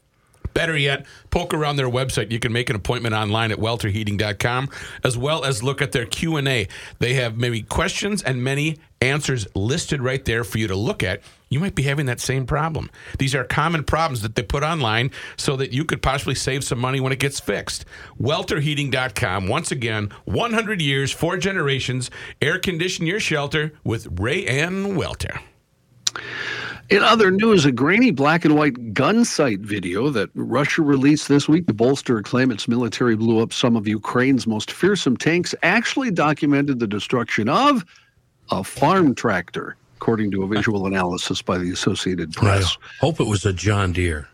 Better yet, poke around their website. You can make an appointment online at welterheating.com as well as look at their Q&A. They have many questions and many answers listed right there for you to look at. You might be having that same problem. These are common problems that they put online so that you could possibly save some money when it gets fixed. welterheating.com. Once again, 100 years, four generations, air condition your shelter with Ray Ann Welter. In other news, a grainy black and white gun sight video that Russia released this week to bolster a claim its military blew up some of Ukraine's most fearsome tanks actually documented the destruction of a farm tractor, according to a visual analysis by the Associated Press. I Hope it was a John Deere.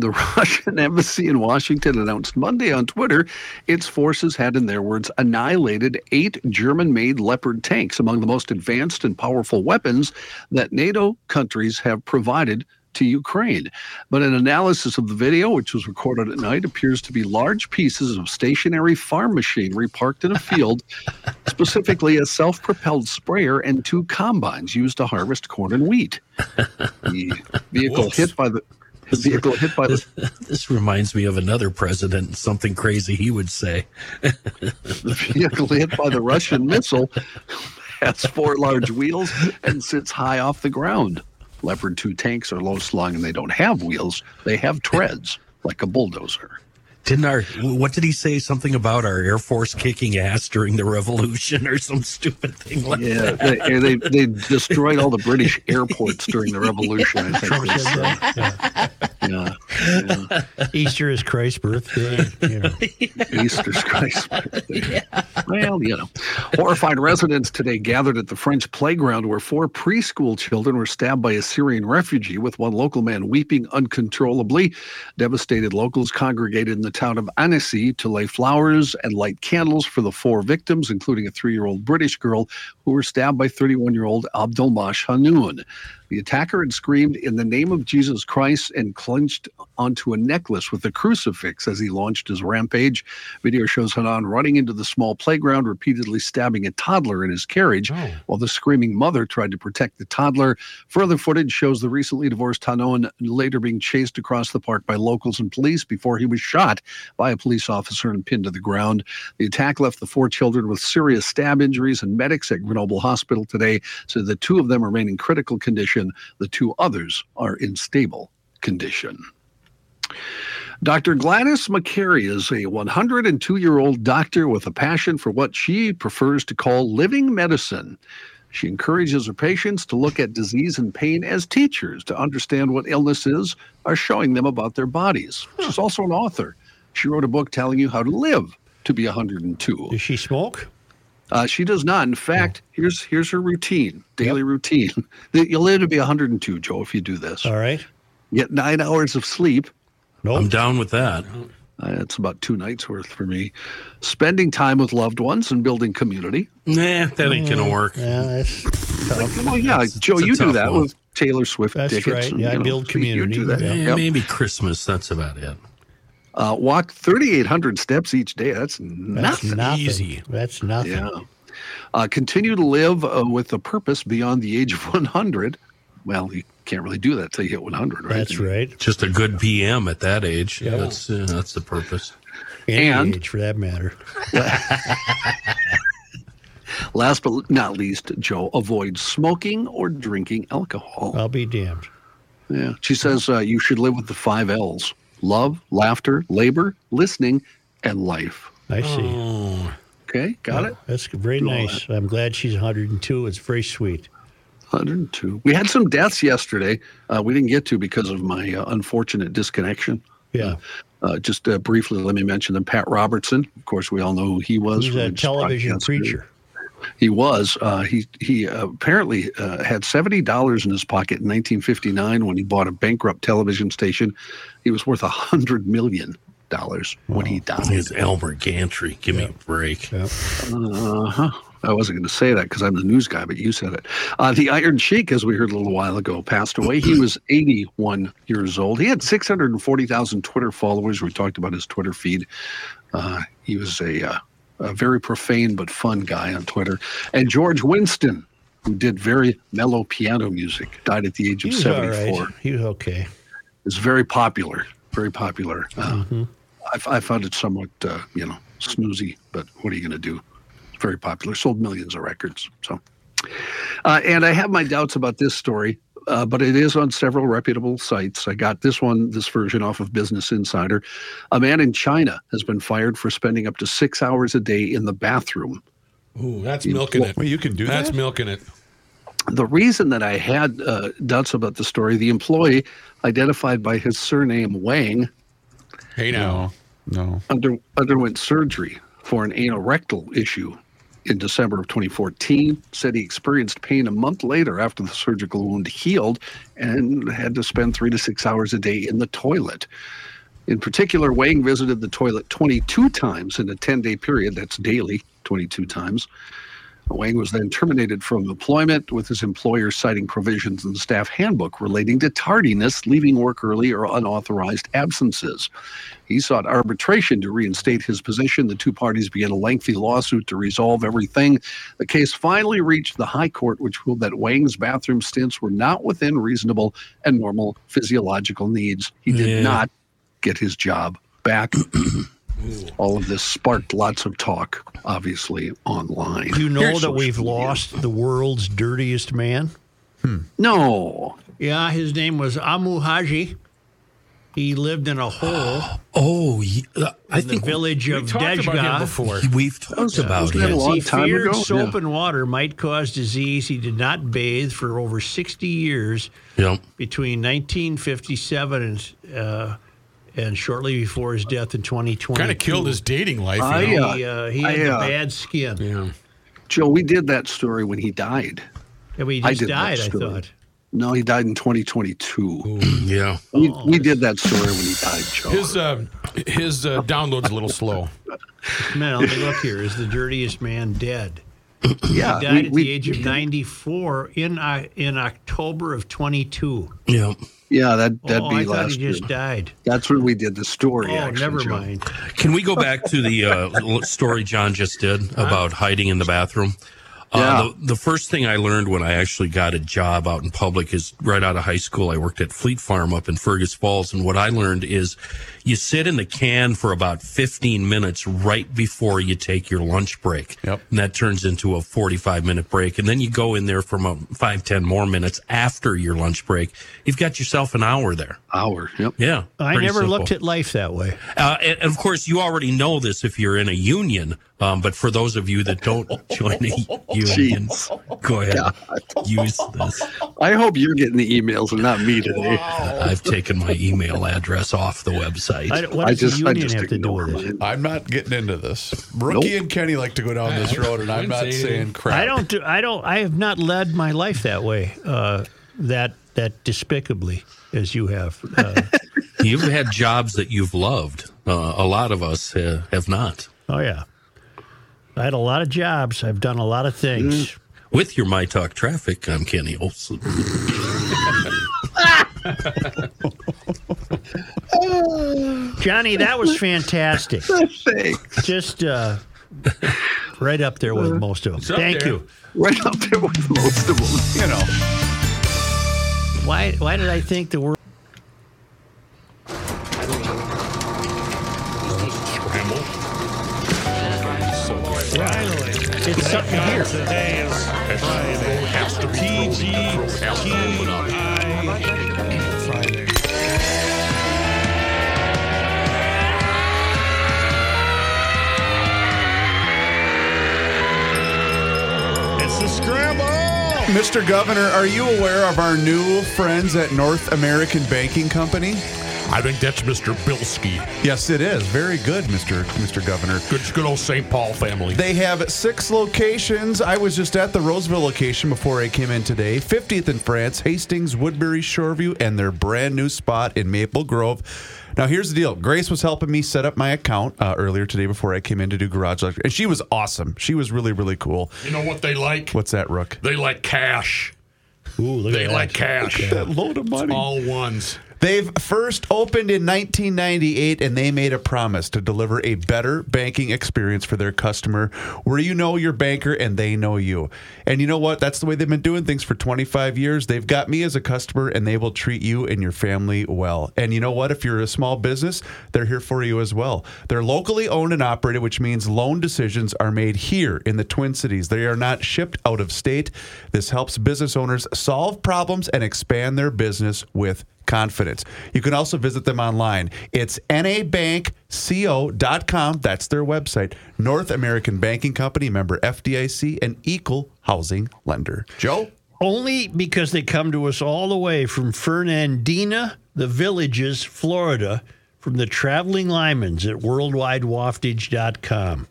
The [laughs] Russian embassy in Washington announced Monday on Twitter its forces had, in their words, annihilated eight German made Leopard tanks, among the most advanced and powerful weapons that NATO countries have provided to Ukraine. But an analysis of the video, which was recorded at night, appears to be large pieces of stationary farm machinery parked in a field, [laughs] specifically a self propelled sprayer and two combines used to harvest corn and wheat. [laughs] The vehicle Whoops. hit by the the vehicle hit by the This reminds me of another president, something crazy he would say. The vehicle hit by the Russian missile has four large wheels and sits high off the ground. Leopard 2 tanks are low slung and they don't have wheels, they have treads like a bulldozer. Didn't our what did he say? Something about our Air Force kicking ass during the Revolution or some stupid thing like Yeah, that? they, they, they destroyed all the British airports during the Revolution, I think. Trump they said said. Yeah. yeah. Easter is Christ's birthday. You know. [laughs] Easter's Christ's birthday. [laughs] Well, you know. Horrified residents today gathered at the French playground where four preschool children were stabbed by a Syrian refugee, with one local man weeping uncontrollably. Devastated locals congregated in the town of Annecy to lay flowers and light candles for the four victims, including a three year old British girl who were stabbed by 31 year old Abdelmash Hanoun. The attacker had screamed in the name of Jesus Christ and clenched onto a necklace with a crucifix as he launched his rampage. Video shows Hanoun running into the small playground, repeatedly stabbing a toddler in his carriage, oh. while the screaming mother tried to protect the toddler. Further footage shows the recently divorced Hanoun later being chased across the park by locals and police before he was shot by a police officer and pinned to the ground. The attack left the four children with serious stab injuries, and medics at Grenoble Hospital today said the two of them remain in critical condition. The two others are in stable condition. Dr. Gladys McGarey is a 102 year old doctor with a passion for what she prefers to call living medicine. She encourages her patients to look at disease and pain as teachers to understand what illnesses are showing them about their bodies. She's also an author. She wrote a book telling you how to live to be 102. Does she smoke? Uh, she does not. In fact, here's here's her routine, daily routine. [laughs] You'll live to be 102, Joe, if you do this. All right. Get nine hours of sleep. Nope. I'm down with that. Uh, it's about two nights worth for me. Spending time with loved ones and building community. Nah, that ain't gonna work. Yeah, that's tough. Well, yeah, Joe, it's you do that one. with Taylor Swift That's tickets. right. and, Yeah, I you know, build so you community. do that. Eh, Yep. Maybe Christmas. That's about it. Uh, walk 3,800 steps each day. That's That's nothing. nothing. Easy. That's nothing. Yeah. Uh, continue to live uh, with a purpose beyond the age of [laughs] 100. Well, you can't really do that till you hit 100, right? That's right. Just a good PM at that age. Yeah. That's uh, that's the purpose. Any And- age, for that matter. [laughs] Last but not least, Joe, avoid smoking or drinking alcohol. I'll be damned. Yeah. She says uh, you should live with the five L's love, laughter, labor, listening, and life. I see. Oh. Okay, got it? That's very Do nice. I'm glad she's 102. It's very sweet. 102. We had some deaths yesterday. Uh, we didn't get to because of my uh, unfortunate disconnection. Yeah. Uh, just uh, briefly, let me mention them. Pat Robertson, of course, we all know who he was. He's a television preacher. He was. Uh, he he uh, apparently uh, had seventy dollars in his pocket in 1959 when he bought a bankrupt television station. He was worth a hundred million dollars when he died. It's Elmer Gantry. Give me a break. Uh-huh. I wasn't going to say that because I'm the news guy, but you said it. Uh, the Iron Sheik, as we heard a little while ago, passed away. He was 81 years old. He had 640,000 Twitter followers. We talked about his Twitter feed. Uh, he was a, uh, a very profane but fun guy on Twitter. And George Winston, who did very mellow piano music, died at the age of was 74. right. He was okay. It's very popular, very popular. Uh, Mhm. I, I found it somewhat, uh, you know, snoozy, but what are you going to do? It's very popular, sold millions of records. So, uh, and I have my doubts about this story, uh, but it is on several reputable sites. I got this one, this version off of Business Insider. A man in China has been fired for spending up to six hours a day in the bathroom. Ooh, that's You- milking it. Well, you can do that. That's that? milking it. The reason that I had uh, doubts about the story, the employee identified by his surname Wang Hey now. No. under, underwent surgery for an anorectal issue in December of 2014. Said he experienced pain a month later after the surgical wound healed and had to spend three to six hours a day in the toilet. In particular, Wang visited the toilet 22 times in a 10 day period. That's daily, 22 times. Wang was then terminated from employment with his employer citing provisions in the staff handbook relating to tardiness, leaving work early, or unauthorized absences. He sought arbitration to reinstate his position. The two parties began a lengthy lawsuit to resolve everything. The case finally reached the High Court, which ruled that Wang's bathroom stints were not within reasonable and normal physiological needs. He did Yeah. not get his job back. [clears throat] All of this sparked lots of talk, obviously, online. You know Here's that we've media. lost the world's dirtiest man? No. Yeah, his name was Amu Haji. He lived in a hole [gasps] Oh, ye- uh, I in the think village We of talked about Dejga. before. we've talked about wasn't a him. long he time feared ago? soap Yeah. and water might cause disease. He did not bathe for over 60 years Yeah. between 1957 and, uh, and shortly before his death in 2020. Kind of killed his dating life. I, You know? uh, He, uh, he had I, the uh, bad skin. yeah. Joe, we did that story when he died. Yeah, but he I just did that died, I thought. No, he died in 2022. Yeah. We, Oh, we did that story when he died, Joe. His uh, his uh, download's a little slow. Man, let me look here. Is the dirtiest man dead? yeah, He died we- at we- the age of 94 in uh, in October of 22. Yeah. Yeah, that, that'd oh, be I thought last he just year. died. That's when we did the story, Oh, actually. never Joe. mind. Can we go back to the uh, [laughs] story John just did about hiding in the bathroom? Uh, Yeah. the, the first thing I learned when I actually got a job out in public is right out of high school. I worked at Fleet Farm up in Fergus Falls. And what I learned is you sit in the can for about 15 minutes right before you take your lunch break. Yep. And that turns into a 45 minute break. And then you go in there for about five, 10 more minutes after your lunch break. You've got yourself an hour there. Hour, yep. Yeah. I never simple. looked at life that way. Uh, and, and of course, you already know this if you're in a union. Um, but for those of you that don't [laughs] join a union, go ahead, use this. I hope you're getting the emails and not me today. I've taken my email address off the website. I, what I does just- the I union just have to do with it? I'm not getting into this. Rookie and Kenny like to go down this road, and I'm didn't say saying crap. I don't do. I don't. I have not led my life that way. Uh, that that despicably as you have. Uh, [laughs] You've had jobs that you've loved. Uh, a lot of us uh, have not. oh yeah. I had a lot of jobs. I've done a lot of things. With your My Talk Traffic, I'm Kenny Olson. [laughs] [laughs] [laughs] Johnny, that was fantastic. Thanks. Just uh, right up there with most of them. up Thank there. you. Right up there with most of them. You know, Why? Why did I think the word? Finally, it's something here. Today is Friday. Has Mr. Governor, are you aware of our new friends at North American Banking Company? I think that's Mr. Bilski. Yes, it is. Very good, Mr. Mr. Governor. Good, good old St. Paul family. They have six locations. I was just at the Roseville location before I came in today. 50th in France, Hastings, Woodbury, Shoreview, and their brand new spot in Maple Grove. Now, here's the deal. Grace was helping me set up my account uh, earlier today before I came in to do Garage Electric, and she was awesome. She was really, really cool. You know what they like? What's that, Rook? They like cash. Ooh, look They at like that. cash. That load of money. All ones. They've first opened in 1998 and they made a promise to deliver a better banking experience for their customer where you know your banker and they know you. And you know what? That's the way they've been doing things for 25 years. They've got me as a customer and they will treat you and your family well. And you know what? If you're a small business, they're here for you as well. They're locally owned and operated, which means loan decisions are made here in the Twin Cities. They are not shipped out of state. This helps business owners solve problems and expand their business with confidence. You can also visit them online. It's nabankco.com. That's their website. North American Banking Company, member FDIC, and equal housing lender. Joe? Only because they come to us all the way from Fernandina, the Villages, Florida, from the traveling Lymans at worldwidewaftage.com.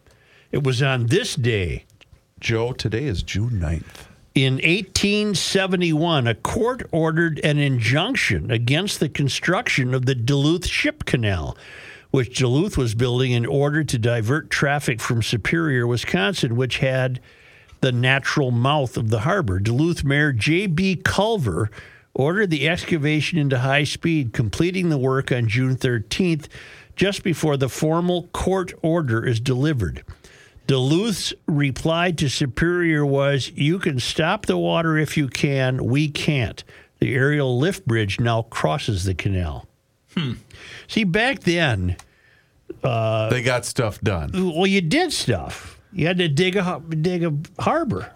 It was on this day Joe, today is June 9th. In 1871, a court ordered an injunction against the construction of the Duluth Ship Canal, which Duluth was building in order to divert traffic from Superior, Wisconsin, which had the natural mouth of the harbor. Duluth Mayor J.B. Culver ordered the excavation into high speed, completing the work on June 13th, just before the formal court order is delivered. Duluth's reply to Superior was, You can stop the water if you can, we can't. The aerial lift bridge now crosses the canal. Hmm. See, back then, uh, they got stuff done. Well, you did stuff. You had to dig a dig a harbor,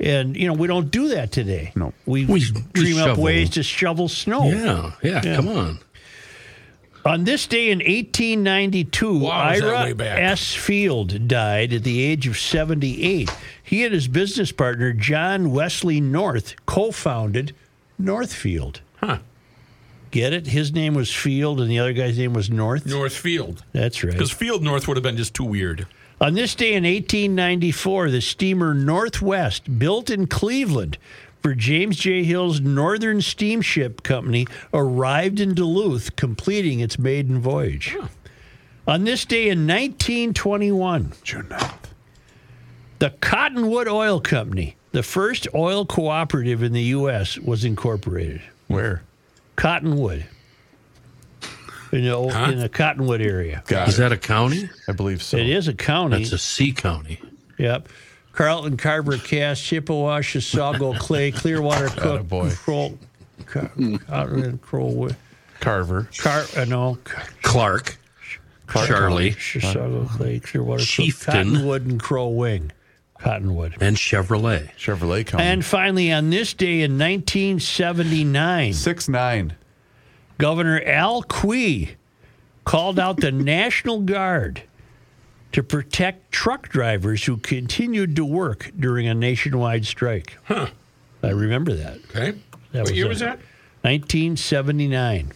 and you know we don't do that today. No, we, We- we dream up ways to shovel snow. Yeah, yeah, come on. On this day in 1892, Wow, is that way Ira? S. Field died at the age of 78. He and his business partner, John Wesley North, co founded Northfield. Huh. Get it? His name was Field and the other guy's name was North. Northfield. That's right. Because Field North would have been just too weird. On this day in 1894, the steamer Northwest, built in Cleveland for James J. Hill's Northern Steamship Company, arrived in Duluth, completing its maiden voyage. On this day in 1921, June 9th. the Cottonwood Oil Company, the first oil cooperative in the U.S., was incorporated. Where? Cottonwood. In the, Huh? in the Cottonwood area. Is that a county? I believe so. It is a county. That's a C county. Yep. Carlton, Carver, Cass, Chippewa, Chisago, Clay, Clearwater, Cook, boy. Kroll, Car- Carlton, Crowwood, Carver. Car, uh, no, Clark. Charlie. Chisago, Clay, Clearwater, Cook, Cottonwood, and Crow Wing. Cottonwood. And Chevrolet. Chevrolet County. And finally, on this day in 1979, 6 9. Governor Al Quie called out the [laughs] National Guard to protect truck drivers who continued to work during a nationwide strike. Huh. I remember that. Okay. That what year was that? 1979.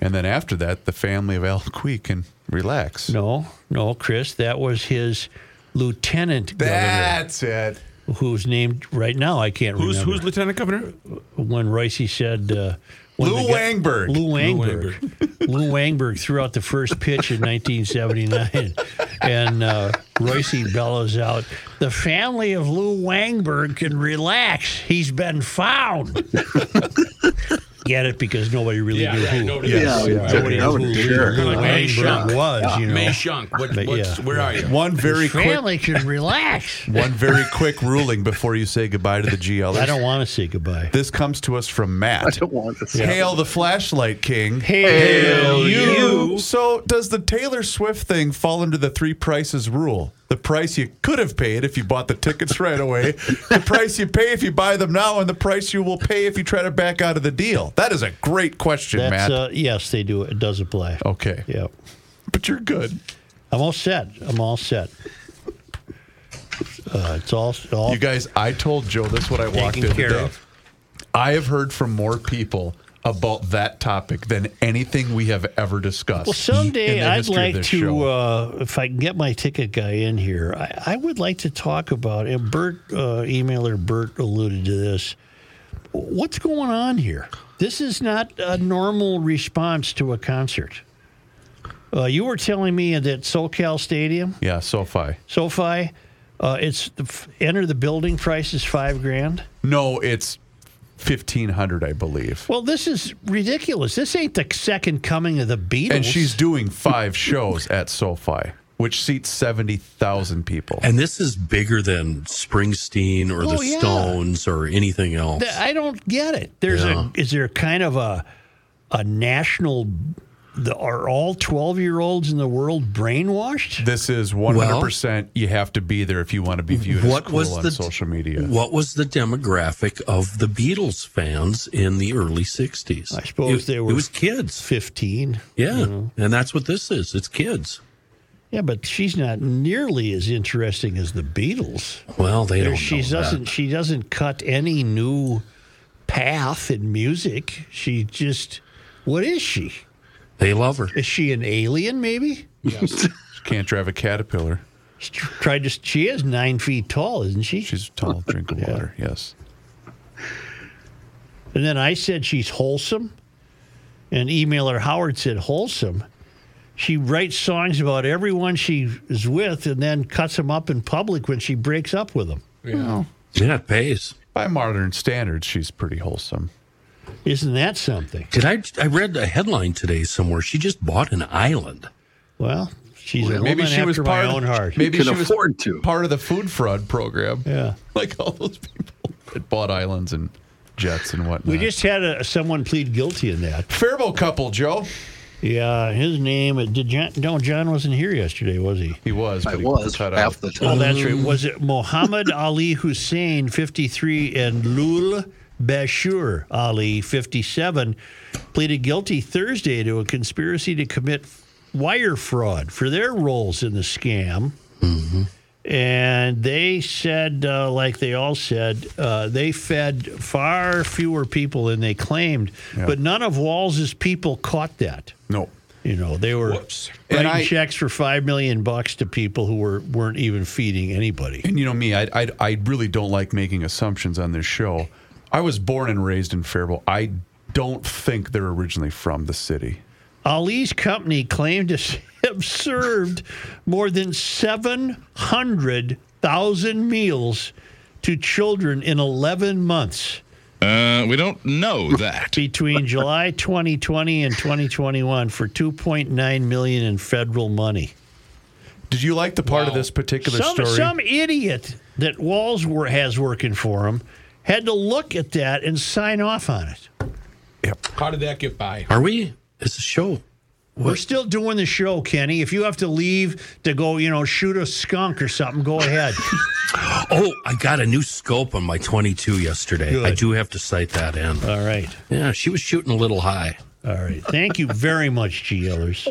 And then after that, the family of Al [laughs] Quie can relax. No, no, Chris, that was his lieutenant governor. That's it. who's named right now. I can't Who's remember. who's lieutenant governor? when Royce said uh, when Lou Wangberg. Lou Wangberg. [laughs] Lou Wangberg threw out the first pitch in 1979, [laughs] and uh, Royce bellows out, "The family of Lou Wangberg can relax. He's been found." [laughs] Get it? Because nobody really Yeah, knew who. nobody Yeah, knew. yeah, Nobody yeah, knew who sure. Lou Mae Wangberg Schunk. was. You know, Mae Schunk. What, But, what's, yeah. Where are you? One very His quick family can relax. one very quick ruling before you say goodbye to the [laughs] GLers. I don't want to say goodbye. This comes to us from Matt. I don't want to say. Hail the flashlight king. Hail you. So, does the Taylor Swift thing fall under the three prices rule? The price you could have paid if you bought the tickets right away, the price you pay if you buy them now, and the price you will pay if you try to back out of the deal. That is a great question, That's Matt. uh, yes, they do. It does apply. okay. Yep. But you're good. I'm all set. I'm all set. Uh, it's all all You guys, I told Joe this when I walked Taken in today. of. I have heard from more people about that topic than anything we have ever discussed. Well, someday I'd like to, uh, if I can get my ticket guy in here, I, I would like to talk about. And Bert, uh, emailer Bert alluded to this. What's going on here? This is not a normal response to a concert. Uh, you were telling me that SoCal Stadium, Yeah, SoFi. SoFi, uh, it's the enter the building price is five grand. No, it's fifteen hundred, I believe. Well, this is ridiculous. This ain't the second coming of the Beatles. And she's doing five shows at SoFi, which seats seventy thousand people. And this is bigger than Springsteen or Oh, the yeah. Stones or anything else. I don't get it. There's Yeah. a is there kind of a a national? The, are all twelve year olds in the world brainwashed? This is one hundred percent. You have to be there if you want to be viewed What as cool was on the- social media. What was the demographic of the Beatles fans in the early '60s? I suppose it, they were It was kids, fifteen. Yeah, you know. and that's what this is. It's kids. Yeah, but she's not nearly as interesting as the Beatles. Well, they don't She doesn't. that. She doesn't cut any new path in music. She just. What is she? They love her. Is she an alien? Maybe. Yes. [laughs] Can't drive a caterpillar. She tried to. She is nine feet tall, isn't she? She's a tall drink of water. Yes. And then I said she's wholesome, and emailer Howard said wholesome. She writes songs about everyone she is with, and then cuts them up in public when she breaks up with them. Yeah. Yeah, it pays. By modern standards, she's pretty wholesome. Isn't that something? Did I? I read a headline today somewhere. She just bought an island. Well, she's a maybe woman she was part my of, own heart. Maybe can she was afford to. part of the food fraud program. Yeah. Like all those people that bought islands and jets and whatnot. We just had a, someone plead guilty in that. Faribault couple, Joe. Yeah, his name. Did John? No, John wasn't here yesterday, was he? He was. I But he was cut half out. the time. Oh, that's right. Was it Mohammed Ali Hussein, 53, and Lul Bashir Ali, 57, pleaded guilty Thursday to a conspiracy to commit wire fraud for their roles in the scam. And they said, uh, like they all said, uh, they fed far fewer people than they claimed. Yeah. But none of Walz's people caught that. No. You know, they were Whoops. writing I- checks for five million bucks to people who were weren't even feeding anybody. And you know me, I, I I really don't like making assumptions on this show. I was born and raised in Faribault. I don't think they're originally from the city. Ali's company claimed to have served more than seven hundred thousand meals to children in eleven months Uh, we don't know that. [laughs] between July 2020 and 2021 for 2.9 million in federal money. Did you like the part of this particular Some story? some idiot that Walz were, has working for him had to look at that and sign off on it. Yep. How did that get by? Are we? It's a show. We're still doing the show, Kenny. If you have to leave to go, you know, shoot a skunk or something, go ahead. [laughs] Oh, I got a new scope on my 22 yesterday. Good. I do have to sight that in. All right. Yeah, she was shooting a little high. All right. Thank you very much, GLers.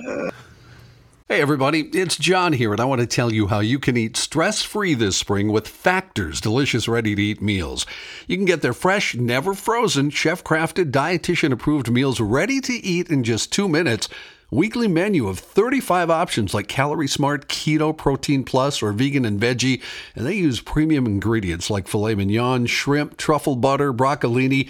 Hey, everybody, it's John here, and I want to tell you how you can eat stress free this spring with Factor's delicious ready to eat meals. You can get their fresh, never frozen, chef crafted, dietitian approved meals ready to eat in just two minutes. Weekly menu of 35 options like Calorie Smart, Keto, Protein Plus, or Vegan and Veggie, and they use premium ingredients like filet mignon, shrimp, truffle butter, broccolini,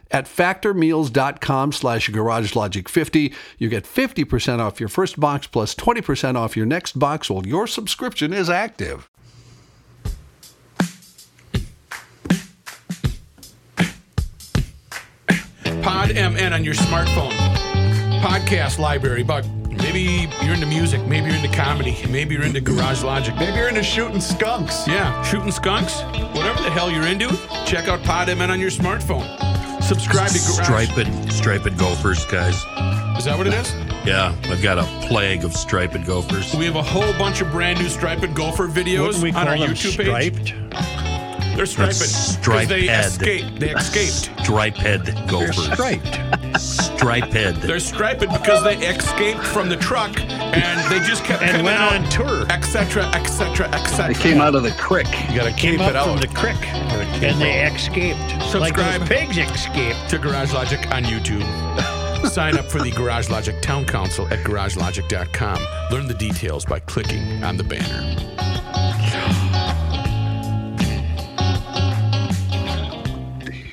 at factormeals.com slash garagelogic50. You get 50% off your first box plus 20% off your next box while your subscription is active. Pod MN on your smartphone. Podcast library. But maybe you're into music. Maybe you're into comedy. Maybe you're into Garage Logic. Maybe you're into shooting skunks. Yeah, shooting skunks. Whatever the hell you're into, check out Pod MN on your smartphone. Subscribe to Garage. Striped, striped gophers, guys. Is that what it is? Yeah, I've got a plague of striped gophers. We have a whole bunch of brand new striped gopher videos Wouldn't we on call our them YouTube page. Striped? They're striped. That's 'cause striped They escaped. They escaped. Striped gophers. Striped. Striped. They're striped because they escaped from the truck and they just kept And coming went out, on tour. etc., etc., etc. They came out of the crick. You got to keep it out. from the crick, and they escaped. Like Subscribe. those pigs escaped. to Garage Logic on YouTube. Sign up for the Garage Logic Town Council at garagelogic.com. Learn the details by clicking on the banner.